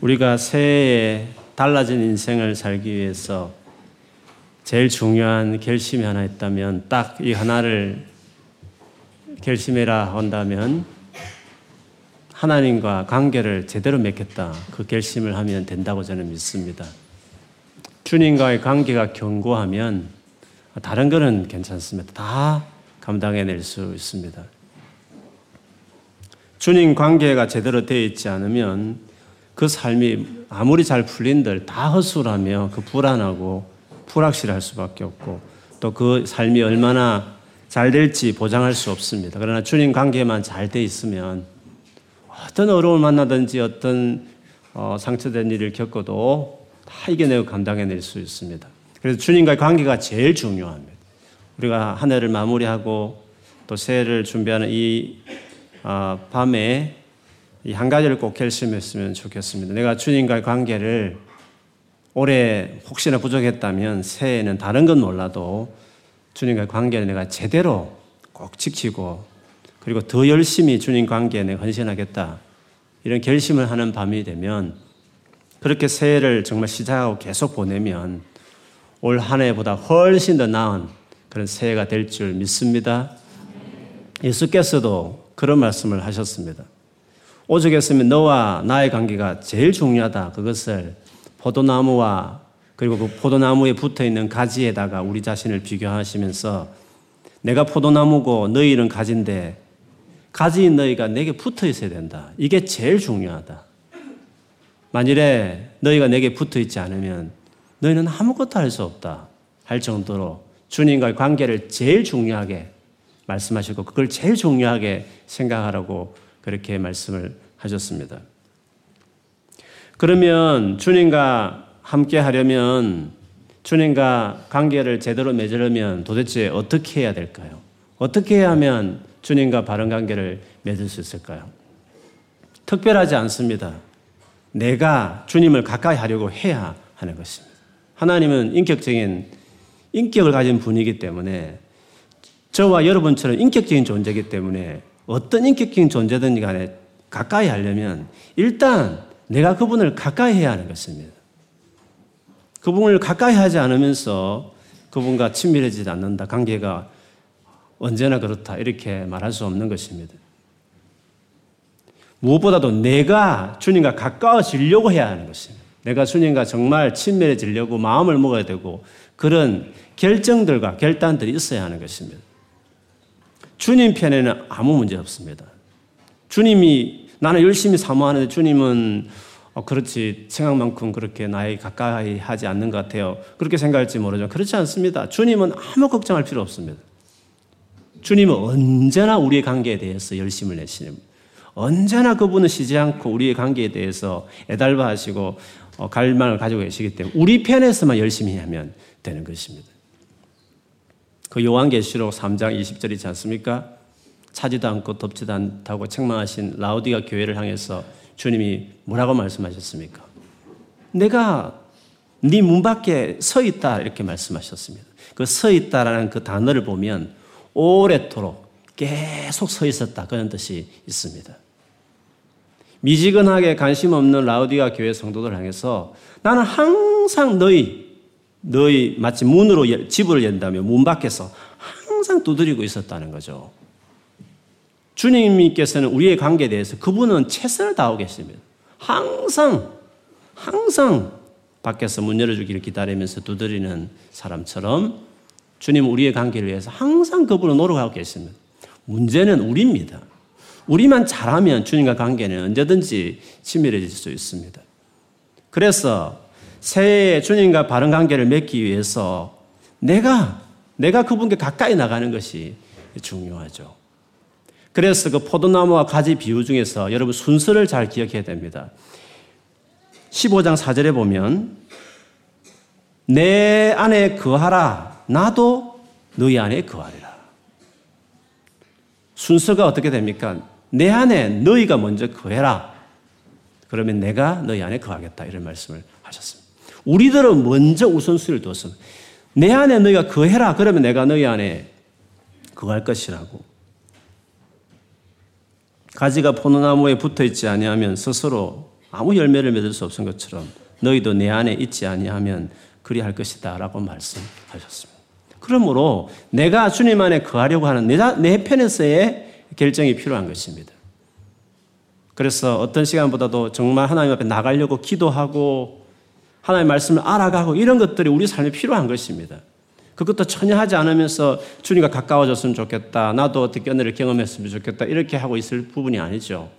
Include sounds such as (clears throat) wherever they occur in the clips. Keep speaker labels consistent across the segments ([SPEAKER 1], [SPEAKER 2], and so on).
[SPEAKER 1] 우리가 새해에 달라진 인생을 살기 위해서 제일 중요한 결심이 하나 있다면 딱 이 하나를 결심해라 한다면 하나님과 관계를 제대로 맺겠다. 그 결심을 하면 된다고 저는 믿습니다. 주님과의 관계가 견고하면 다른 거는 괜찮습니다. 다 감당해낼 수 있습니다. 주님 관계가 제대로 되어 있지 않으면 그 삶이 아무리 잘 풀린들 다 허술하며 그 불안하고 불확실할 수밖에 없고 또 그 삶이 얼마나 잘 될지 보장할 수 없습니다. 그러나 주님 관계만 잘 돼 있으면 어떤 어려움을 만나든지 어떤 어, 상처된 일을 겪어도 다 이겨내고 감당해낼 수 있습니다. 그래서 주님과의 관계가 제일 중요합니다. 우리가 한 해를 마무리하고 또 새해를 준비하는 이 어, 밤에 이 한 가지를 꼭 결심했으면 좋겠습니다. 내가 주님과의 관계를 올해 혹시나 부족했다면 새해에는 다른 건 몰라도 주님과의 관계를 내가 제대로 꼭 지키고 그리고 더 열심히 주님 관계에 내가 헌신하겠다. 이런 결심을 하는 밤이 되면 그렇게 새해를 정말 시작하고 계속 보내면 올 한 해보다 훨씬 더 나은 그런 새해가 될 줄 믿습니다. 예수께서도 그런 말씀을 하셨습니다. 오죽했으면 너와 나의 관계가 제일 중요하다. 그것을 포도나무와 그리고 그 포도나무에 붙어 있는 가지에다가 우리 자신을 비교하시면서 내가 포도나무고 너희는 가지인데 가지인 너희가 내게 붙어 있어야 된다. 이게 제일 중요하다. 만일에 너희가 내게 붙어 있지 않으면 너희는 아무것도 할 수 없다. 할 정도로 주님과의 관계를 제일 중요하게 말씀하시고 그걸 제일 중요하게 생각하라고 그렇게 말씀을 하셨습니다. 그러면 주님과 함께 하려면 주님과 관계를 제대로 맺으려면 도대체 어떻게 해야 될까요? 어떻게 하면 주님과 바른 관계를 맺을 수 있을까요? 특별하지 않습니다. 내가 주님을 가까이 하려고 해야 하는 것입니다. 하나님은 인격적인 인격을 가진 분이기 때문에 저와 여러분처럼 인격적인 존재이기 때문에 어떤 인격적인 존재든지 간에 가까이 하려면 일단 내가 그분을 가까이 해야 하는 것입니다. 그분을 가까이 하지 않으면서 그분과 친밀해지지 않는다. 관계가 언제나 그렇다. 이렇게 말할 수 없는 것입니다. 무엇보다도 내가 주님과 가까워지려고 해야 하는 것입니다. 내가 주님과 정말 친밀해지려고 마음을 먹어야 되고 그런 결정들과 결단들이 있어야 하는 것입니다. 주님 편에는 아무 문제 없습니다. 주님이 나는 열심히 사모하는데 주님은 어, 그렇지 생각만큼 그렇게 나에 가까이 하지 않는 것 같아요. 그렇게 생각할지 모르지만 그렇지 않습니다. 주님은 아무 걱정할 필요 없습니다. 주님은 언제나 우리의 관계에 대해서 열심을 내시는 언제나 그분은 쉬지 않고 우리의 관계에 대해서 애달바 하시고 어, 갈망을 가지고 계시기 때문에 우리 편에서만 열심히 하면 되는 것입니다. 그 요한계시록 3장 20절 이지 않습니까? 차지도 않고 덥지도 않다고 책망하신 라우디가 교회를 향해서 주님이 뭐라고 말씀하셨습니까? 내가 네 문 밖에 서 있다 이렇게 말씀하셨습니다. 그 서 있다라는 그 단어를 보면 오랫도록 계속 서 있었다 그런 뜻이 있습니다. 미지근하게 관심 없는 라우디가 교회 성도들 향해서 나는 항상 너희 너희 마치 문으로 집을 연다며 문 밖에서 항상 두드리고 있었다는 거죠. 주님께서는 우리의 관계에 대해서 그분은 최선을 다하고 계십니다. 항상, 항상 밖에서 문 열어주기를 기다리면서 두드리는 사람처럼 주님 우리의 관계를 위해서 항상 그분을 노력하고 계십니다. 문제는 우리입니다. 우리만 잘하면 주님과 관계는 언제든지 친밀해질 수 있습니다. 그래서 새해에 주님과 바른 관계를 맺기 위해서 내가, 내가 그분께 가까이 나가는 것이 중요하죠. 그래서 그 포도나무와 가지 비유 중에서 여러분 순서를 잘 기억해야 됩니다. 15장 4절에 보면 내 안에 거하라 나도 너희 안에 거하리라. 순서가 어떻게 됩니까? 내 안에 너희가 먼저 거해라. 그러면 내가 너희 안에 거하겠다. 이런 말씀을 하셨습니다. 우리들은 먼저 우선순위를 뒀습니다. 내 안에 너희가 거해라. 그러면 내가 너희 안에 거할 것이라고. 가지가 포도나무에 붙어 있지 아니하면 스스로 아무 열매를 맺을 수 없은 것처럼 너희도 내 안에 있지 아니하면 그리할 것이다라고 말씀하셨습니다. 그러므로 내가 주님 안에 거하려고 하는 내, 내 편에서의 결정이 필요한 것입니다. 그래서 어떤 시간보다도 정말 하나님 앞에 나가려고 기도하고 하나님의 말씀을 알아가고 이런 것들이 우리 삶에 필요한 것입니다. 그것도 전혀 하지 않으면서 주님과 가까워졌으면 좋겠다. 나도 어떻게 은혜를 경험했으면 좋겠다. 이렇게 하고 있을 부분이 아니죠.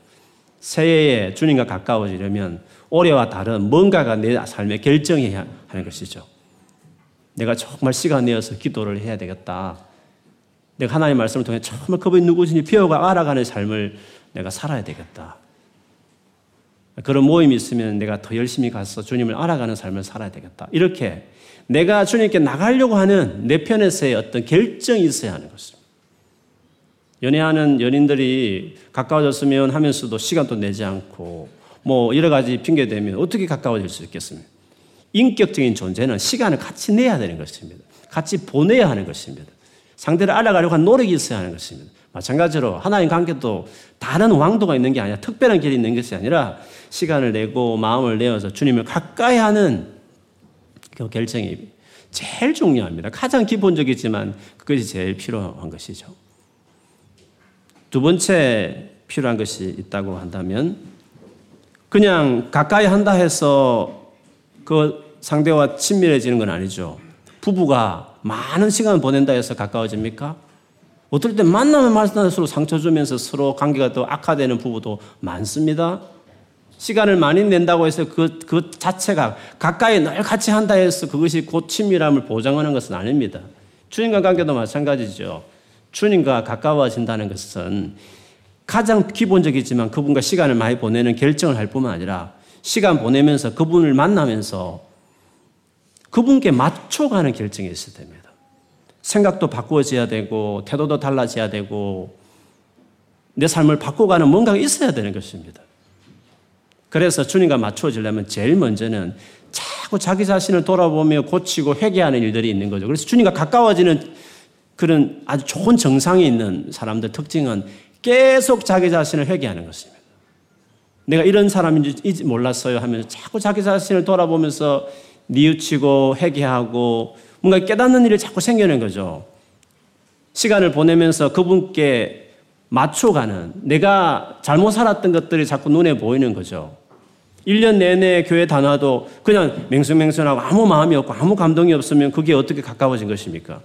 [SPEAKER 1] 새해에 주님과 가까워지려면 올해와 다른 뭔가가 내 삶에 결정해야 하는 것이죠. 내가 정말 시간 내어서 기도를 해야 되겠다. 내가 하나님의 말씀을 통해 정말 그분이 누구신지 배워가 알아가는 삶을 내가 살아야 되겠다. 그런 모임이 있으면 내가 더 열심히 가서 주님을 알아가는 삶을 살아야 되겠다. 이렇게 내가 주님께 나가려고 하는 내 편에서의 어떤 결정이 있어야 하는 것입니다. 연애하는 연인들이 가까워졌으면 하면서도 시간도 내지 않고 뭐 여러 가지 핑계 대면 어떻게 가까워질 수 있겠습니까? 인격적인 존재는 시간을 같이 내야 되는 것입니다. 같이 보내야 하는 것입니다. 상대를 알아가려고 하는 노력이 있어야 하는 것입니다. 마찬가지로 하나님 관계도 다른 왕도가 있는 게 아니라 특별한 길이 있는 것이 아니라 시간을 내고 마음을 내어서 주님을 가까이 하는 그 결정이 제일 중요합니다. 가장 기본적이지만 그것이 제일 필요한 것이죠. 두 번째 필요한 것이 있다고 한다면 그냥 가까이 한다 해서 그 상대와 친밀해지는 건 아니죠. 부부가 많은 시간을 보낸다 해서 가까워집니까? 어떨 때 만나면 만날수록 상처 주면서 서로 관계가 더 악화되는 부부도 많습니다. 시간을 많이 낸다고 해서 그, 그 자체가 가까이 늘 같이 한다 해서 그것이 곧 친밀함을 보장하는 것은 아닙니다. 주님과 관계도 마찬가지죠. 주님과 가까워진다는 것은 가장 기본적이지만 그분과 시간을 많이 보내는 결정을 할 뿐만 아니라 시간 보내면서 그분을 만나면서 그분께 맞춰가는 결정이 있어야 됩니다. 생각도 바꾸어져야 되고 태도도 달라져야 되고 내 삶을 바꿔가는 뭔가가 있어야 되는 것입니다. 그래서 주님과 맞춰지려면 제일 먼저는 자꾸 자기 자신을 돌아보며 고치고 회개하는 일들이 있는 거죠. 그래서 주님과 가까워지는 그런 아주 좋은 정상이 있는 사람들 특징은 계속 자기 자신을 회개하는 것입니다. 내가 이런 사람인지 몰랐어요 하면서 자꾸 자기 자신을 돌아보면서 뉘우치고 회개하고 뭔가 깨닫는 일이 자꾸 생겨는 거죠. 시간을 보내면서 그분께 맞춰가는 내가 잘못 살았던 것들이 자꾸 눈에 보이는 거죠. 1년 내내 교회 다녀도 그냥 맹수맹수하고 아무 마음이 없고 아무 감동이 없으면 그게 어떻게 가까워진 것입니까?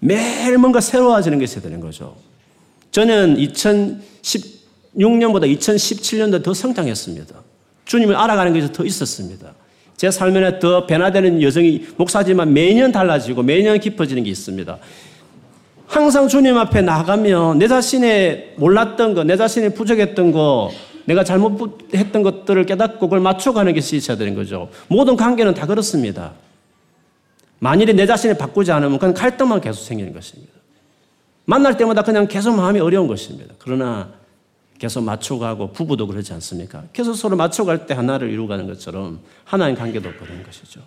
[SPEAKER 1] 매일 뭔가 새로워지는 것이 되는 거죠. 저는 2016년보다 2017년도 더 성장했습니다. 주님을 알아가는 것이 더 있었습니다. 제 삶에 더 변화되는 여정이 목사지만 매년 달라지고 매년 깊어지는 게 있습니다. 항상 주님 앞에 나가면 내 자신의 몰랐던 거, 내 자신의 부족했던 거, 내가 잘못했던 것들을 깨닫고 그걸 맞춰가는 것이 있어야 되는 거죠. 모든 관계는 다 그렇습니다. 만일에 내 자신을 바꾸지 않으면 그냥 갈등만 계속 생기는 것입니다. 만날 때마다 그냥 계속 마음이 어려운 것입니다. 그러나 계속 맞춰가고 부부도 그렇지 않습니까? 계속 서로 맞춰갈 때 하나를 이루가는 것처럼 하나님 관계도 그런 것이죠.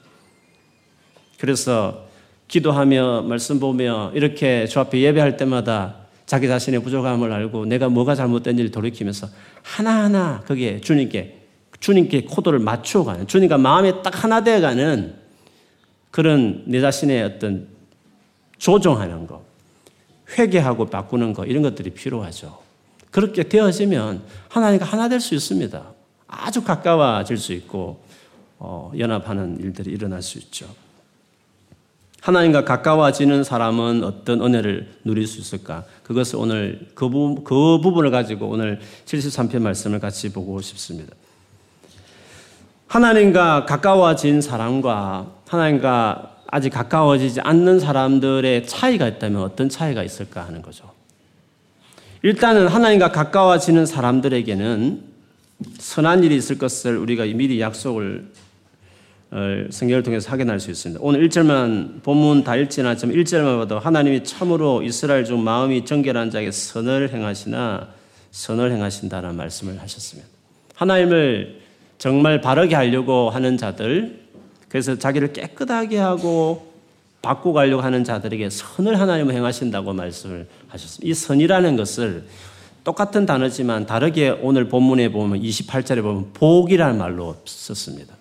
[SPEAKER 1] 그래서 기도하며 말씀 보며 이렇게 주 앞에 예배할 때마다 자기 자신의 부족함을 알고 내가 뭐가 잘못된지를 돌이키면서 하나하나 거기에 주님께 주님께 코드를 맞춰가는 주님과 마음이 딱 하나 되어가는 그런 내 자신의 어떤 조정하는 것, 회개하고 바꾸는 것 이런 것들이 필요하죠. 그렇게 되어지면 하나님과 하나 될 수 있습니다. 아주 가까워질 수 있고 어, 연합하는 일들이 일어날 수 있죠. 하나님과 가까워지는 사람은 어떤 은혜를 누릴 수 있을까? 그것을 오늘 그, 부, 그 부분을 가지고 오늘 73편 말씀을 같이 보고 싶습니다. 하나님과 가까워진 사람과 하나님과 아직 가까워지지 않는 사람들의 차이가 있다면 어떤 차이가 있을까 하는 거죠. 일단은 하나님과 가까워지는 사람들에게는 선한 일이 있을 것을 우리가 미리 약속을 어, 성경을 통해서 확인할 수 있습니다. 오늘 1절만 본문 다 읽지는 않지만 1절만 봐도 하나님이 참으로 이스라엘 중 마음이 정결한 자에게 선을 행하시나 선을 행하신다는 말씀을 하셨습니다. 하나님을 정말 바르게 하려고 하는 자들 그래서 자기를 깨끗하게 하고 바꿔가려고 하는 자들에게 선을 하나님은 행하신다고 말씀을 하셨습니다. 이 선이라는 것을 똑같은 단어지만 다르게 오늘 본문에 보면 28절에 보면 복이라는 말로 썼습니다.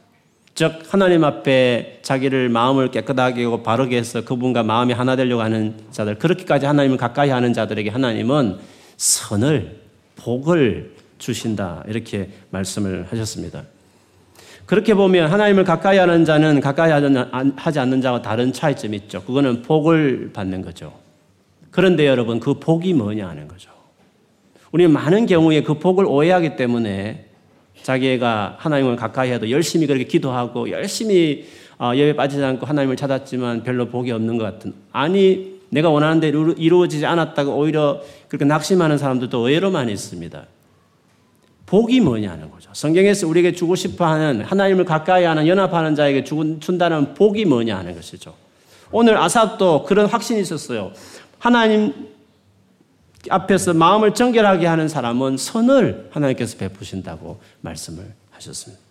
[SPEAKER 1] 즉 하나님 앞에 자기를 마음을 깨끗하게 하고 바르게 해서 그분과 마음이 하나 되려고 하는 자들 그렇게까지 하나님을 가까이 하는 자들에게 하나님은 선을 복을 주신다 이렇게 말씀을 하셨습니다. 그렇게 보면 하나님을 가까이 하는 자는 가까이 하지 않는 자와 다른 차이점이 있죠. 그거는 복을 받는 거죠. 그런데 여러분 그 복이 뭐냐 하는 거죠. 우리는 많은 경우에 그 복을 오해하기 때문에 자기가 하나님을 가까이 해도 열심히 그렇게 기도하고 열심히 어, 예배 빠지지 않고 하나님을 찾았지만 별로 복이 없는 것 같은. 아니, 내가 원하는 대로 이루어지지 않았다고 오히려 그렇게 낙심하는 사람들도 의외로 많이 있습니다. 복이 뭐냐는 거죠. 성경에서 우리에게 주고 싶어 하는 하나님을 가까이 하는 연합하는 자에게 준다는 복이 뭐냐 하는 것이죠. 오늘 아삽도 그런 확신이 있었어요. 하나님 앞에서 마음을 정결하게 하는 사람은 선을 하나님께서 베푸신다고 말씀을 하셨습니다.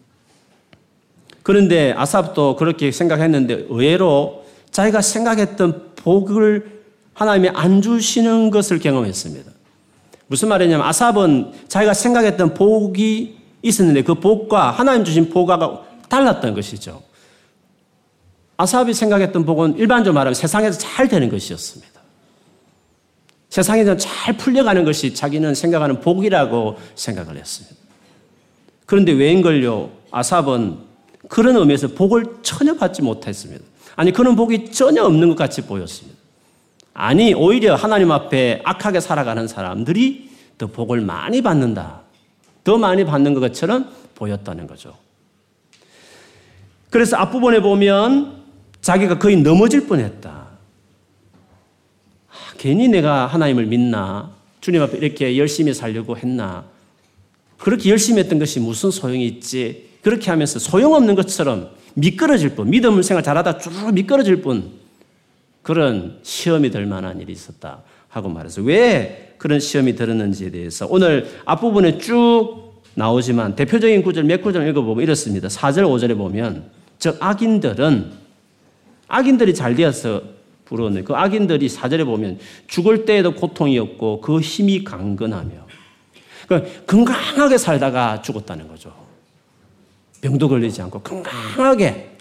[SPEAKER 1] 그런데 아삽도 그렇게 생각했는데 의외로 자기가 생각했던 복을 하나님이 안 주시는 것을 경험했습니다. 무슨 말이냐면 아삽은 자기가 생각했던 복이 있었는데 그 복과 하나님 주신 복과 달랐던 것이죠. 아삽이 생각했던 복은 일반적으로 말하면 세상에서 잘 되는 것이었습니다. 세상에서 잘 풀려가는 것이 자기는 생각하는 복이라고 생각을 했습니다. 그런데 웬걸요? 아삽은 그런 의미에서 복을 전혀 받지 못했습니다. 아니, 그런 복이 전혀 없는 것 같이 보였습니다. 아니, 오히려 하나님 앞에 악하게 살아가는 사람들이 더 복을 많이 받는다. 더 많이 받는 것처럼 보였다는 거죠. 그래서 앞부분에 보면 자기가 거의 넘어질 뻔 했다. 괜히 내가 하나님을 믿나? 주님 앞에 이렇게 열심히 살려고 했나? 그렇게 열심히 했던 것이 무슨 소용이 있지? 그렇게 하면서 소용없는 것처럼 미끄러질 뿐, 믿음 생활 잘하다 쭉 미끄러질 뿐, 그런 시험이 될 만한 일이 있었다 하고 말해서 왜 그런 시험이 들었는지에 대해서 오늘 앞부분에 쭉 나오지만 대표적인 구절 몇 구절 읽어보면 이렇습니다. 4절, 5절에 보면, 즉, 악인들은, 악인들이 잘 되어서 부러웠네. 그 악인들이 사절에 보면 죽을 때에도 고통이 없고 그 힘이 강건하며 그러니까 건강하게 살다가 죽었다는 거죠. 병도 걸리지 않고 건강하게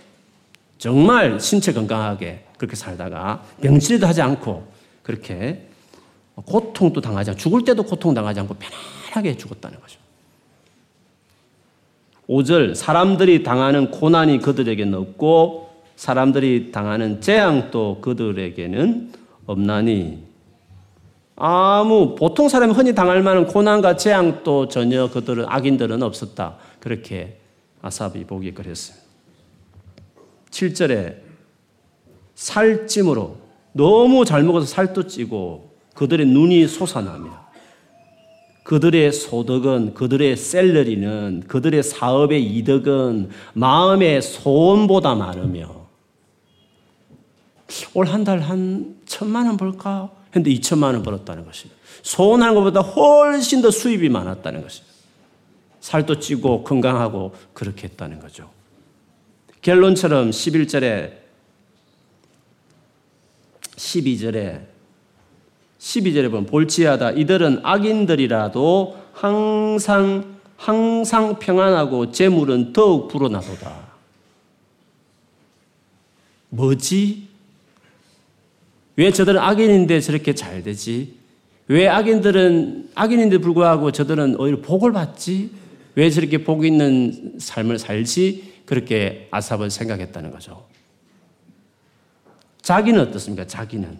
[SPEAKER 1] 정말 신체 건강하게 그렇게 살다가 병치레도 하지 않고 그렇게 고통도 당하지 않고 죽을 때도 고통 당하지 않고 편안하게 죽었다는 거죠. 5절 사람들이 당하는 고난이 그들에게는 없고 사람들이 당하는 재앙도 그들에게는 없나니 아무 보통 사람이 흔히 당할 만한 고난과 재앙도 전혀 그들은 악인들은 없었다. 그렇게 아삽이 보기 그랬어요. 7절에 살찜으로 너무 잘 먹어서 살도 찌고 그들의 눈이 솟아나며 그들의 소득은 그들의 셀러리는 그들의 사업의 이득은 마음의 소원보다 많으며 올 한 달 한 천만 원 벌까? 했는데 이천만 원 벌었다는 것입니다. 소원하는 것보다 훨씬 더 수입이 많았다는 것입니다. 살도 찌고 건강하고 그렇게 했다는 거죠. 결론처럼 11절에 12절에 12절에 보면 볼지하다 이들은 악인들이라도 항상 항상 평안하고 재물은 더욱 불어나도다. 뭐지? 왜 저들은 악인인데 저렇게 잘 되지? 왜 악인들은 악인인데 불구하고 저들은 오히려 복을 받지? 왜 저렇게 복 있는 삶을 살지? 그렇게 아삽은 생각했다는 거죠. 자기는 어떻습니까? 자기는.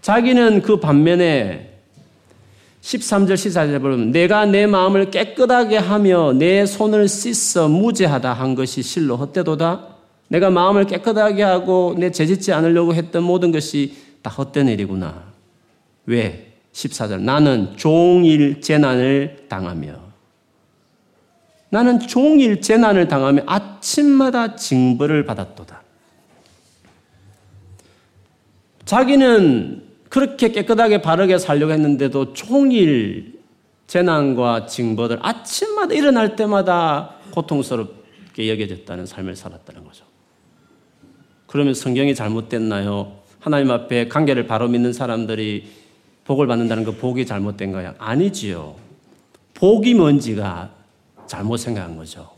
[SPEAKER 1] 자기는 그 반면에 13절 14절에 보면 내가 내 마음을 깨끗하게 하며 내 손을 씻어 무죄하다 한 것이 실로 헛되도다. 내가 마음을 깨끗하게 하고 내 죄짓지 않으려고 했던 모든 것이 다 헛된 일이구나. 왜? 14절. 나는 종일 재난을 당하며 나는 종일 재난을 당하며 아침마다 징벌을 받았도다. 자기는 그렇게 깨끗하게 바르게 살려고 했는데도 종일 재난과 징벌을 아침마다 일어날 때마다 고통스럽게 여겨졌다는 삶을 살았다는 거죠. 그러면 성경이 잘못됐나요? 하나님 앞에 관계를 바로 믿는 사람들이 복을 받는다는 거 복이 잘못된 거야? 아니지요. 복이 뭔지가 잘못 생각한 거죠.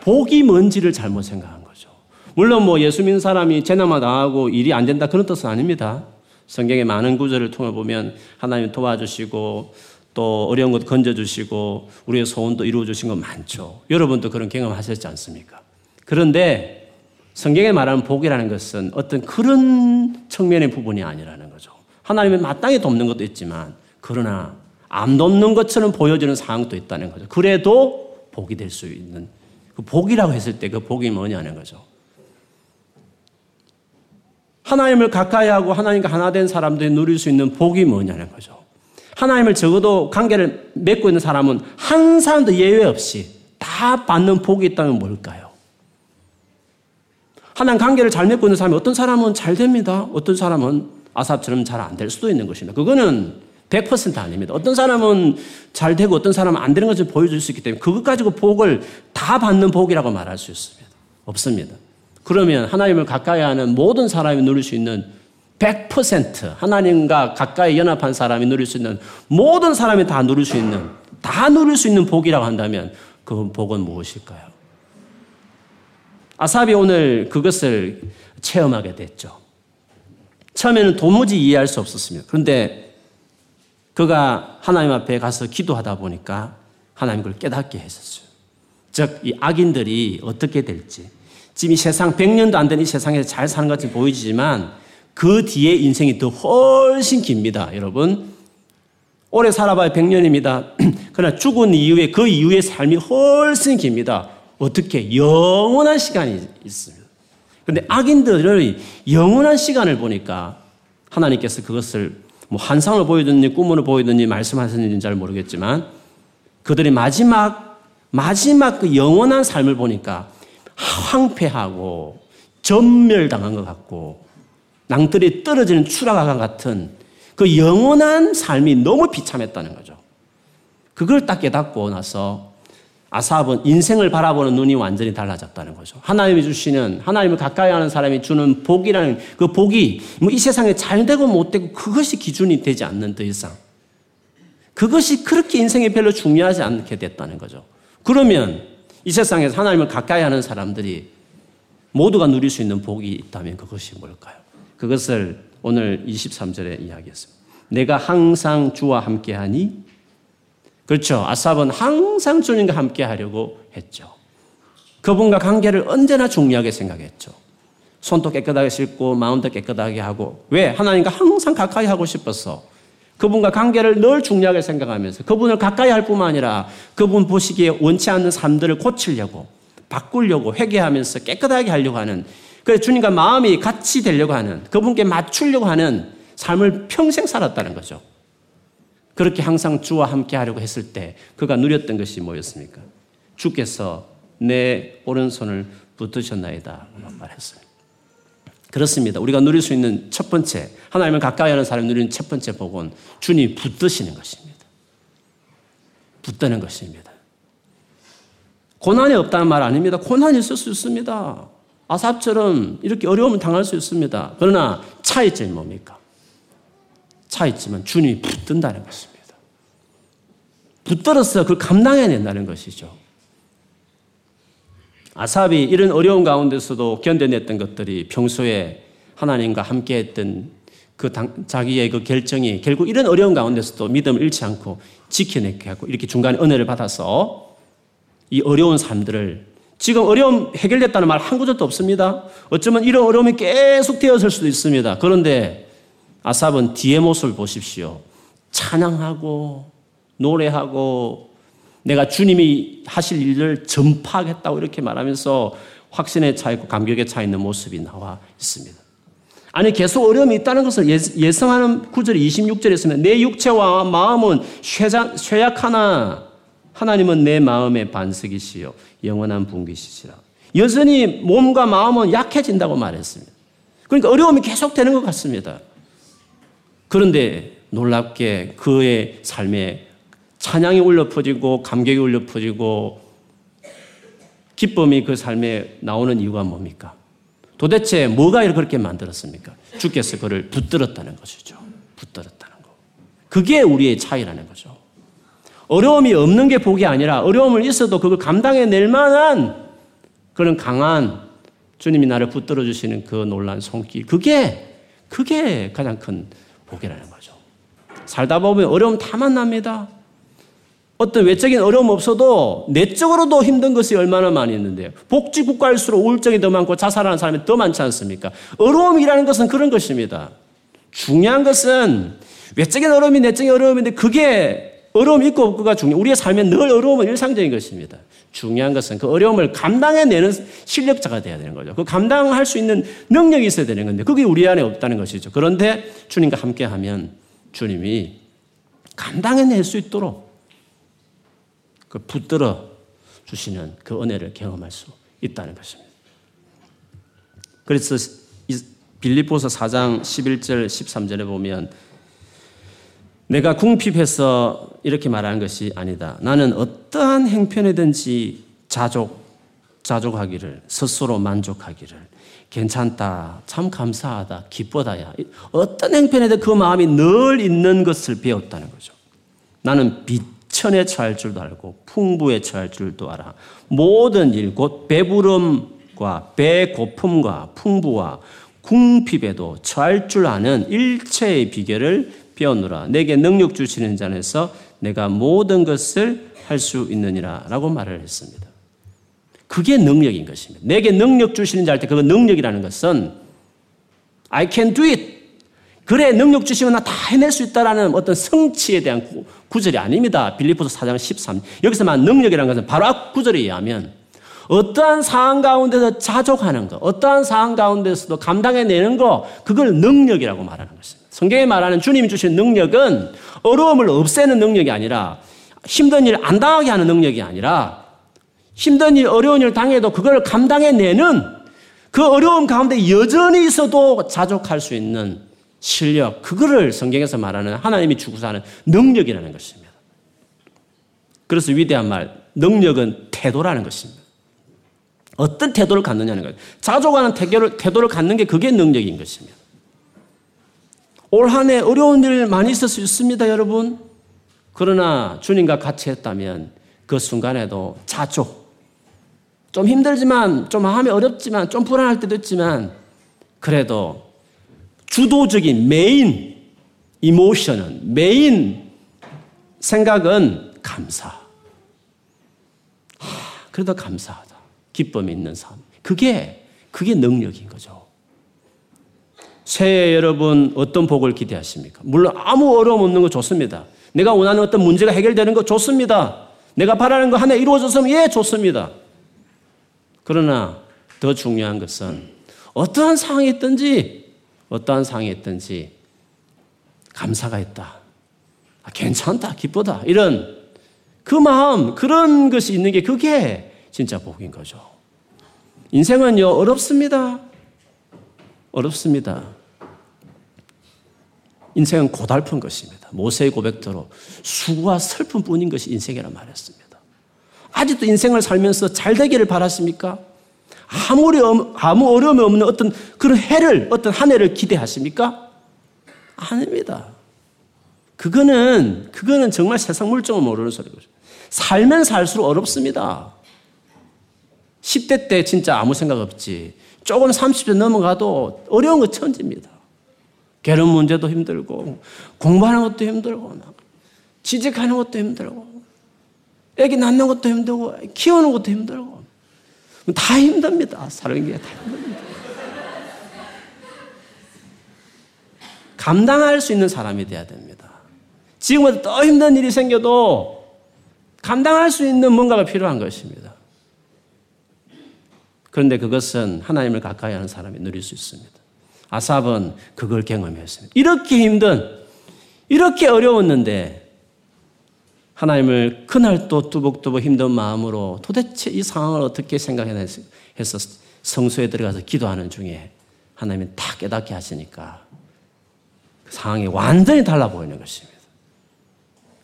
[SPEAKER 1] 복이 뭔지를 잘못 생각한 거죠. 물론 뭐 예수 믿는 사람이 재난만 당하고 일이 안 된다 그런 뜻은 아닙니다. 성경의 많은 구절을 통해 보면 하나님 도와주시고 또 어려운 것 건져주시고 우리의 소원도 이루어주신 거 많죠. 여러분도 그런 경험하셨지 않습니까? 그런데 성경에 말하는 복이라는 것은 어떤 그런 측면의 부분이 아니라는 거죠. 하나님의 마땅히 돕는 것도 있지만 그러나 안 돕는 것처럼 보여지는 상황도 있다는 거죠. 그래도 복이 될 수 있는 그 복이라고 했을 때 그 복이 뭐냐는 거죠. 하나님을 가까이 하고 하나님과 하나 된 사람들이 누릴 수 있는 복이 뭐냐는 거죠. 하나님을 적어도 관계를 맺고 있는 사람은 한 사람도 예외 없이 다 받는 복이 있다면 뭘까요? 하나님 관계를 잘 맺고 있는 사람이 어떤 사람은 잘 됩니다. 어떤 사람은 아삽처럼 잘 안 될 수도 있는 것입니다. 그거는 100% 아닙니다. 어떤 사람은 잘 되고 어떤 사람은 안 되는 것을 보여줄 수 있기 때문에 그것 가지고 복을 다 받는 복이라고 말할 수 있습니다. 없습니다. 그러면 하나님을 가까이 하는 모든 사람이 누릴 수 있는 100% 하나님과 가까이 연합한 사람이 누릴 수 있는 모든 사람이 다 누릴 수 있는 다 누릴 수 있는 복이라고 한다면 그 복은 무엇일까요? 아삽이 오늘 그것을 체험하게 됐죠. 처음에는 도무지 이해할 수 없었습니다. 그런데 그가 하나님 앞에 가서 기도하다 보니까 하나님 그걸 깨닫게 했었어요. 즉, 이 악인들이 어떻게 될지. 지금 이 세상 100년도 안 된 이 세상에서 잘 사는 것 같이 보이지만 그 뒤에 인생이 더 훨씬 깁니다. 여러분. 오래 살아봐야 100년입니다. (clears throat) 그러나 죽은 이후에 그 이후의 삶이 훨씬 깁니다. 어떻게? 영원한 시간이 있습니다. 그런데 악인들의 영원한 시간을 보니까 하나님께서 그것을 뭐 환상을 보이든지 꿈으로 보이든지 말씀하셨는지는 잘 모르겠지만 그들의 마지막 마지막 그 영원한 삶을 보니까 황폐하고 전멸당한 것 같고 낭들이 떨어지는 추락과 같은 그 영원한 삶이 너무 비참했다는 거죠. 그걸 딱 깨닫고 나서 아삽은 인생을 바라보는 눈이 완전히 달라졌다는 거죠. 하나님이 주시는, 하나님을 가까이 하는 사람이 주는 복이라는 그 복이 뭐 이 세상에 잘 되고 못 되고 그것이 기준이 되지 않는 더 이상. 그것이 그렇게 인생에 별로 중요하지 않게 됐다는 거죠. 그러면 이 세상에서 하나님을 가까이 하는 사람들이 모두가 누릴 수 있는 복이 있다면 그것이 뭘까요? 그것을 오늘 23절에 이야기했습니다. 내가 항상 주와 함께하니 그렇죠. 아삽은 항상 주님과 함께 하려고 했죠. 그분과 관계를 언제나 중요하게 생각했죠. 손도 깨끗하게 씻고 마음도 깨끗하게 하고 왜 하나님과 항상 가까이 하고 싶어서 그분과 관계를 늘 중요하게 생각하면서 그분을 가까이 할 뿐만 아니라 그분 보시기에 원치 않는 삶들을 고치려고 바꾸려고 회개하면서 깨끗하게 하려고 하는 그래서 주님과 마음이 같이 되려고 하는 그분께 맞추려고 하는 삶을 평생 살았다는 거죠. 그렇게 항상 주와 함께 하려고 했을 때 그가 누렸던 것이 뭐였습니까? 주께서 내 오른손을 붙드셨나이다 말했습니다. 그렇습니다. 우리가 누릴 수 있는 첫 번째, 하나님을 가까이 하는 사람이 누리는 첫 번째 복은 주님 붙드시는 것입니다. 붙드는 것입니다. 고난이 없다는 말 아닙니다. 고난이 있을 수 있습니다. 아삽처럼 이렇게 어려움을 당할 수 있습니다. 그러나 차이점이 뭡니까? 차이점은 주님이 붙든다는 것입니다. 붙들어서 그걸 감당해야 된다는 것이죠. 아삽이 이런 어려운 가운데서도 견뎌냈던 것들이 평소에 하나님과 함께 했던 그 당, 자기의 그 결정이 결국 이런 어려운 가운데서도 믿음을 잃지 않고 지켜내게 하고 이렇게 중간에 은혜를 받아서 이 어려운 삶들을 지금 어려움 해결됐다는 말 한 구절도 없습니다. 어쩌면 이런 어려움이 계속 되었을 수도 있습니다. 그런데 아삽은 뒤의 모습을 보십시오. 찬양하고 노래하고 내가 주님이 하실 일을 전파하겠다고 이렇게 말하면서 확신에 차 있고 감격에 차 있는 모습이 나와 있습니다. 아니 계속 어려움이 있다는 것을 예상하는 구절 26절에 있으면 내 육체와 마음은 쇠약하나 하나님은 내 마음의 반석이시요 영원한 분기시시라. 여전히 몸과 마음은 약해진다고 말했습니다. 그러니까 어려움이 계속 되는 것 같습니다. 그런데 놀랍게 그의 삶에 찬양이 울려 퍼지고 감격이 울려 퍼지고 기쁨이 그 삶에 나오는 이유가 뭡니까? 도대체 뭐가 그렇게 만들었습니까? 주께서 그를 붙들었다는 것이죠. 붙들었다는 거. 그게 우리의 차이라는 거죠. 어려움이 없는 게 복이 아니라 어려움을 있어도 그걸 감당해낼 만한 그런 강한 주님이 나를 붙들어 주시는 그 놀란 손길. 그게, 그게 가장 큰 복이라는 거죠. 살다 보면 어려움 다 만납니다. 어떤 외적인 어려움 없어도 내적으로도 힘든 것이 얼마나 많이 있는데요. 복지 국가일수록 우울증이 더 많고 자살하는 사람이 더 많지 않습니까? 어려움이라는 것은 그런 것입니다. 중요한 것은 외적인 어려움이 내적인 어려움인데 그게 어려움 있고 없고가 중요. 우리의 삶에 늘 어려움은 일상적인 것입니다. 중요한 것은 그 어려움을 감당해내는 실력자가 돼야 되는 거죠. 그 감당할 수 있는 능력이 있어야 되는 건데 그게 우리 안에 없다는 것이죠. 그런데 주님과 함께하면 주님이 감당해낼 수 있도록 그 붙들어 주시는 그 은혜를 경험할 수 있다는 것입니다. 그래서 빌립보서 4장 11절 13절에 보면 내가 궁핍해서 이렇게 말하는 것이 아니다. 나는 어떠한 행편이든지 자족, 자족하기를, 스스로 만족하기를, 괜찮다, 참 감사하다, 기쁘다야. 어떤 행편에도 그 마음이 늘 있는 것을 배웠다는 거죠. 나는 비천에 처할 줄도 알고, 풍부에 처할 줄도 알아. 모든 일, 곧 배부름과 배고픔과 풍부와 궁핍에도 처할 줄 아는 일체의 비결을 배우느라 내게 능력 주시는 자에서 내가 모든 것을 할 수 있느니라 라고 말을 했습니다. 그게 능력인 것입니다. 내게 능력 주시는 자 할 때 그 능력이라는 것은 I can do it. 그래 능력 주시면 나 다 해낼 수 있다라는 어떤 성취에 대한 구, 절이 아닙니다. 빌리포스 4장 13. 여기서 말 능력이라는 것은 바로 앞 구절에 의하면 어떠한 상황 가운데서 자족하는 것, 어떠한 상황 가운데서도 감당해내는 것, 그걸 능력이라고 말하는 것입니다. 성경에 말하는 주님이 주신 능력은 어려움을 없애는 능력이 아니라 힘든 일 안 당하게 하는 능력이 아니라 힘든 일, 어려운 일 당해도 그걸 감당해내는 그 어려움 가운데 여전히 있어도 자족할 수 있는 실력, 그거를 성경에서 말하는 하나님이 주고서 하는 능력이라는 것입니다. 그래서 위대한 말, 능력은 태도라는 것입니다. 어떤 태도를 갖느냐는 거예요. 자족하는 태도를, 태도를 갖는 게 그게 능력인 것입니다. 올 한 해 어려운 일 많이 있을 수 있습니다, 여러분. 그러나 주님과 같이 했다면 그 순간에도 자족. 좀 힘들지만, 좀 마음이 어렵지만, 좀 불안할 때도 있지만, 그래도 주도적인 main emotion은, main 생각은 감사. 하, 그래도 감사하다. 기쁨이 있는 삶. 그게, 그게 능력인 거죠. 새해 여러분 어떤 복을 기대하십니까? 물론 아무 어려움 없는 거 좋습니다. 내가 원하는 어떤 문제가 해결되는 거 좋습니다. 내가 바라는 거 하나 이루어졌으면 예, 좋습니다. 그러나 더 중요한 것은 어떠한 상황이 있든지 어떠한 상황이 있든지 감사가 있다. 아, 괜찮다, 기쁘다. 이런 그 마음, 그런 것이 있는 게 그게 진짜 복인 거죠. 인생은요, 어렵습니다. 어렵습니다. 인생은 고달픈 것입니다. 모세의 고백대로 수고와 슬픔뿐인 것이 인생이라 말했습니다. 아직도 인생을 살면서 잘 되기를 바라십니까? 아무리 아무 어려움이 없는 어떤 그런 해를 어떤 한 해를 기대하십니까? 아닙니다. 그거는 그거는 정말 세상 물정을 모르는 소리고 살면 살수록 어렵습니다. 10대 때 진짜 아무 생각 없지. 조금 30대 넘어가도 어려운 거 천지입니다. 결혼 문제도 힘들고, 공부하는 것도 힘들고, 취직하는 것도 힘들고, 애기 낳는 것도 힘들고, 키우는 것도 힘들고, 다 힘듭니다. 사는 게다 힘듭니다. 감당할 수 있는 사람이 돼야 됩니다. 지금보다 더 힘든 일이 생겨도 감당할 수 있는 뭔가가 필요한 것입니다. 그런데 그것은 하나님을 가까이 하는 사람이 누릴 수 있습니다. 아삽은 그걸 경험했습니다. 이렇게 힘든, 이렇게 어려웠는데 하나님을 그날도 뚜벅뚜벅 힘든 마음으로 도대체 이 상황을 어떻게 생각해서 성소에 들어가서 기도하는 중에 하나님이 다 깨닫게 하시니까 그 상황이 완전히 달라 보이는 것입니다.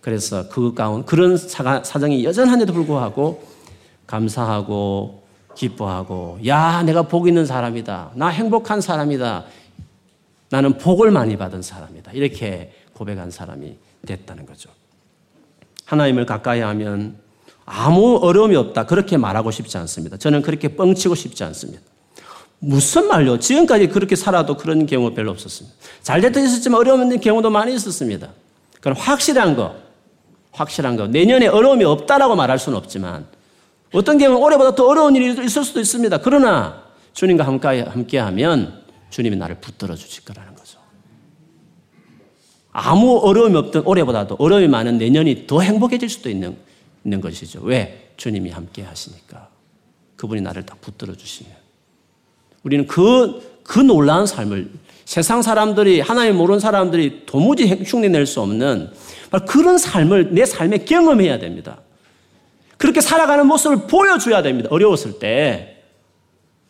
[SPEAKER 1] 그래서 그 가운 그런 사정이 여전한데도 불구하고 감사하고 기뻐하고, 야, 내가 복 있는 사람이다. 나 행복한 사람이다. 나는 복을 많이 받은 사람이다. 이렇게 고백한 사람이 됐다는 거죠. 하나님을 가까이 하면 아무 어려움이 없다. 그렇게 말하고 싶지 않습니다. 저는 그렇게 뻥치고 싶지 않습니다. 무슨 말요? 지금까지 그렇게 살아도 그런 경우 별로 없었습니다. 잘 됐든 있었지만 어려움 있는 경우도 많이 있었습니다. 그럼 확실한 거, 확실한 거. 내년에 어려움이 없다라고 말할 수는 없지만 어떤 경우는 올해보다 더 어려운 일이 있을 수도 있습니다. 그러나 주님과 함께 하면 주님이 나를 붙들어 주실 거라는 거죠. 아무 어려움이 없던 올해보다도 어려움이 많은 내년이 더 행복해질 수도 있는, 있는 것이죠. 왜? 주님이 함께 하시니까. 그분이 나를 다 붙들어 주시면. 우리는 그, 그 놀라운 삶을 세상 사람들이, 하나님 모르는 사람들이 도무지 흉내낼 수 없는 그런 삶을 내 삶에 경험해야 됩니다. 그렇게 살아가는 모습을 보여줘야 됩니다. 어려웠을 때.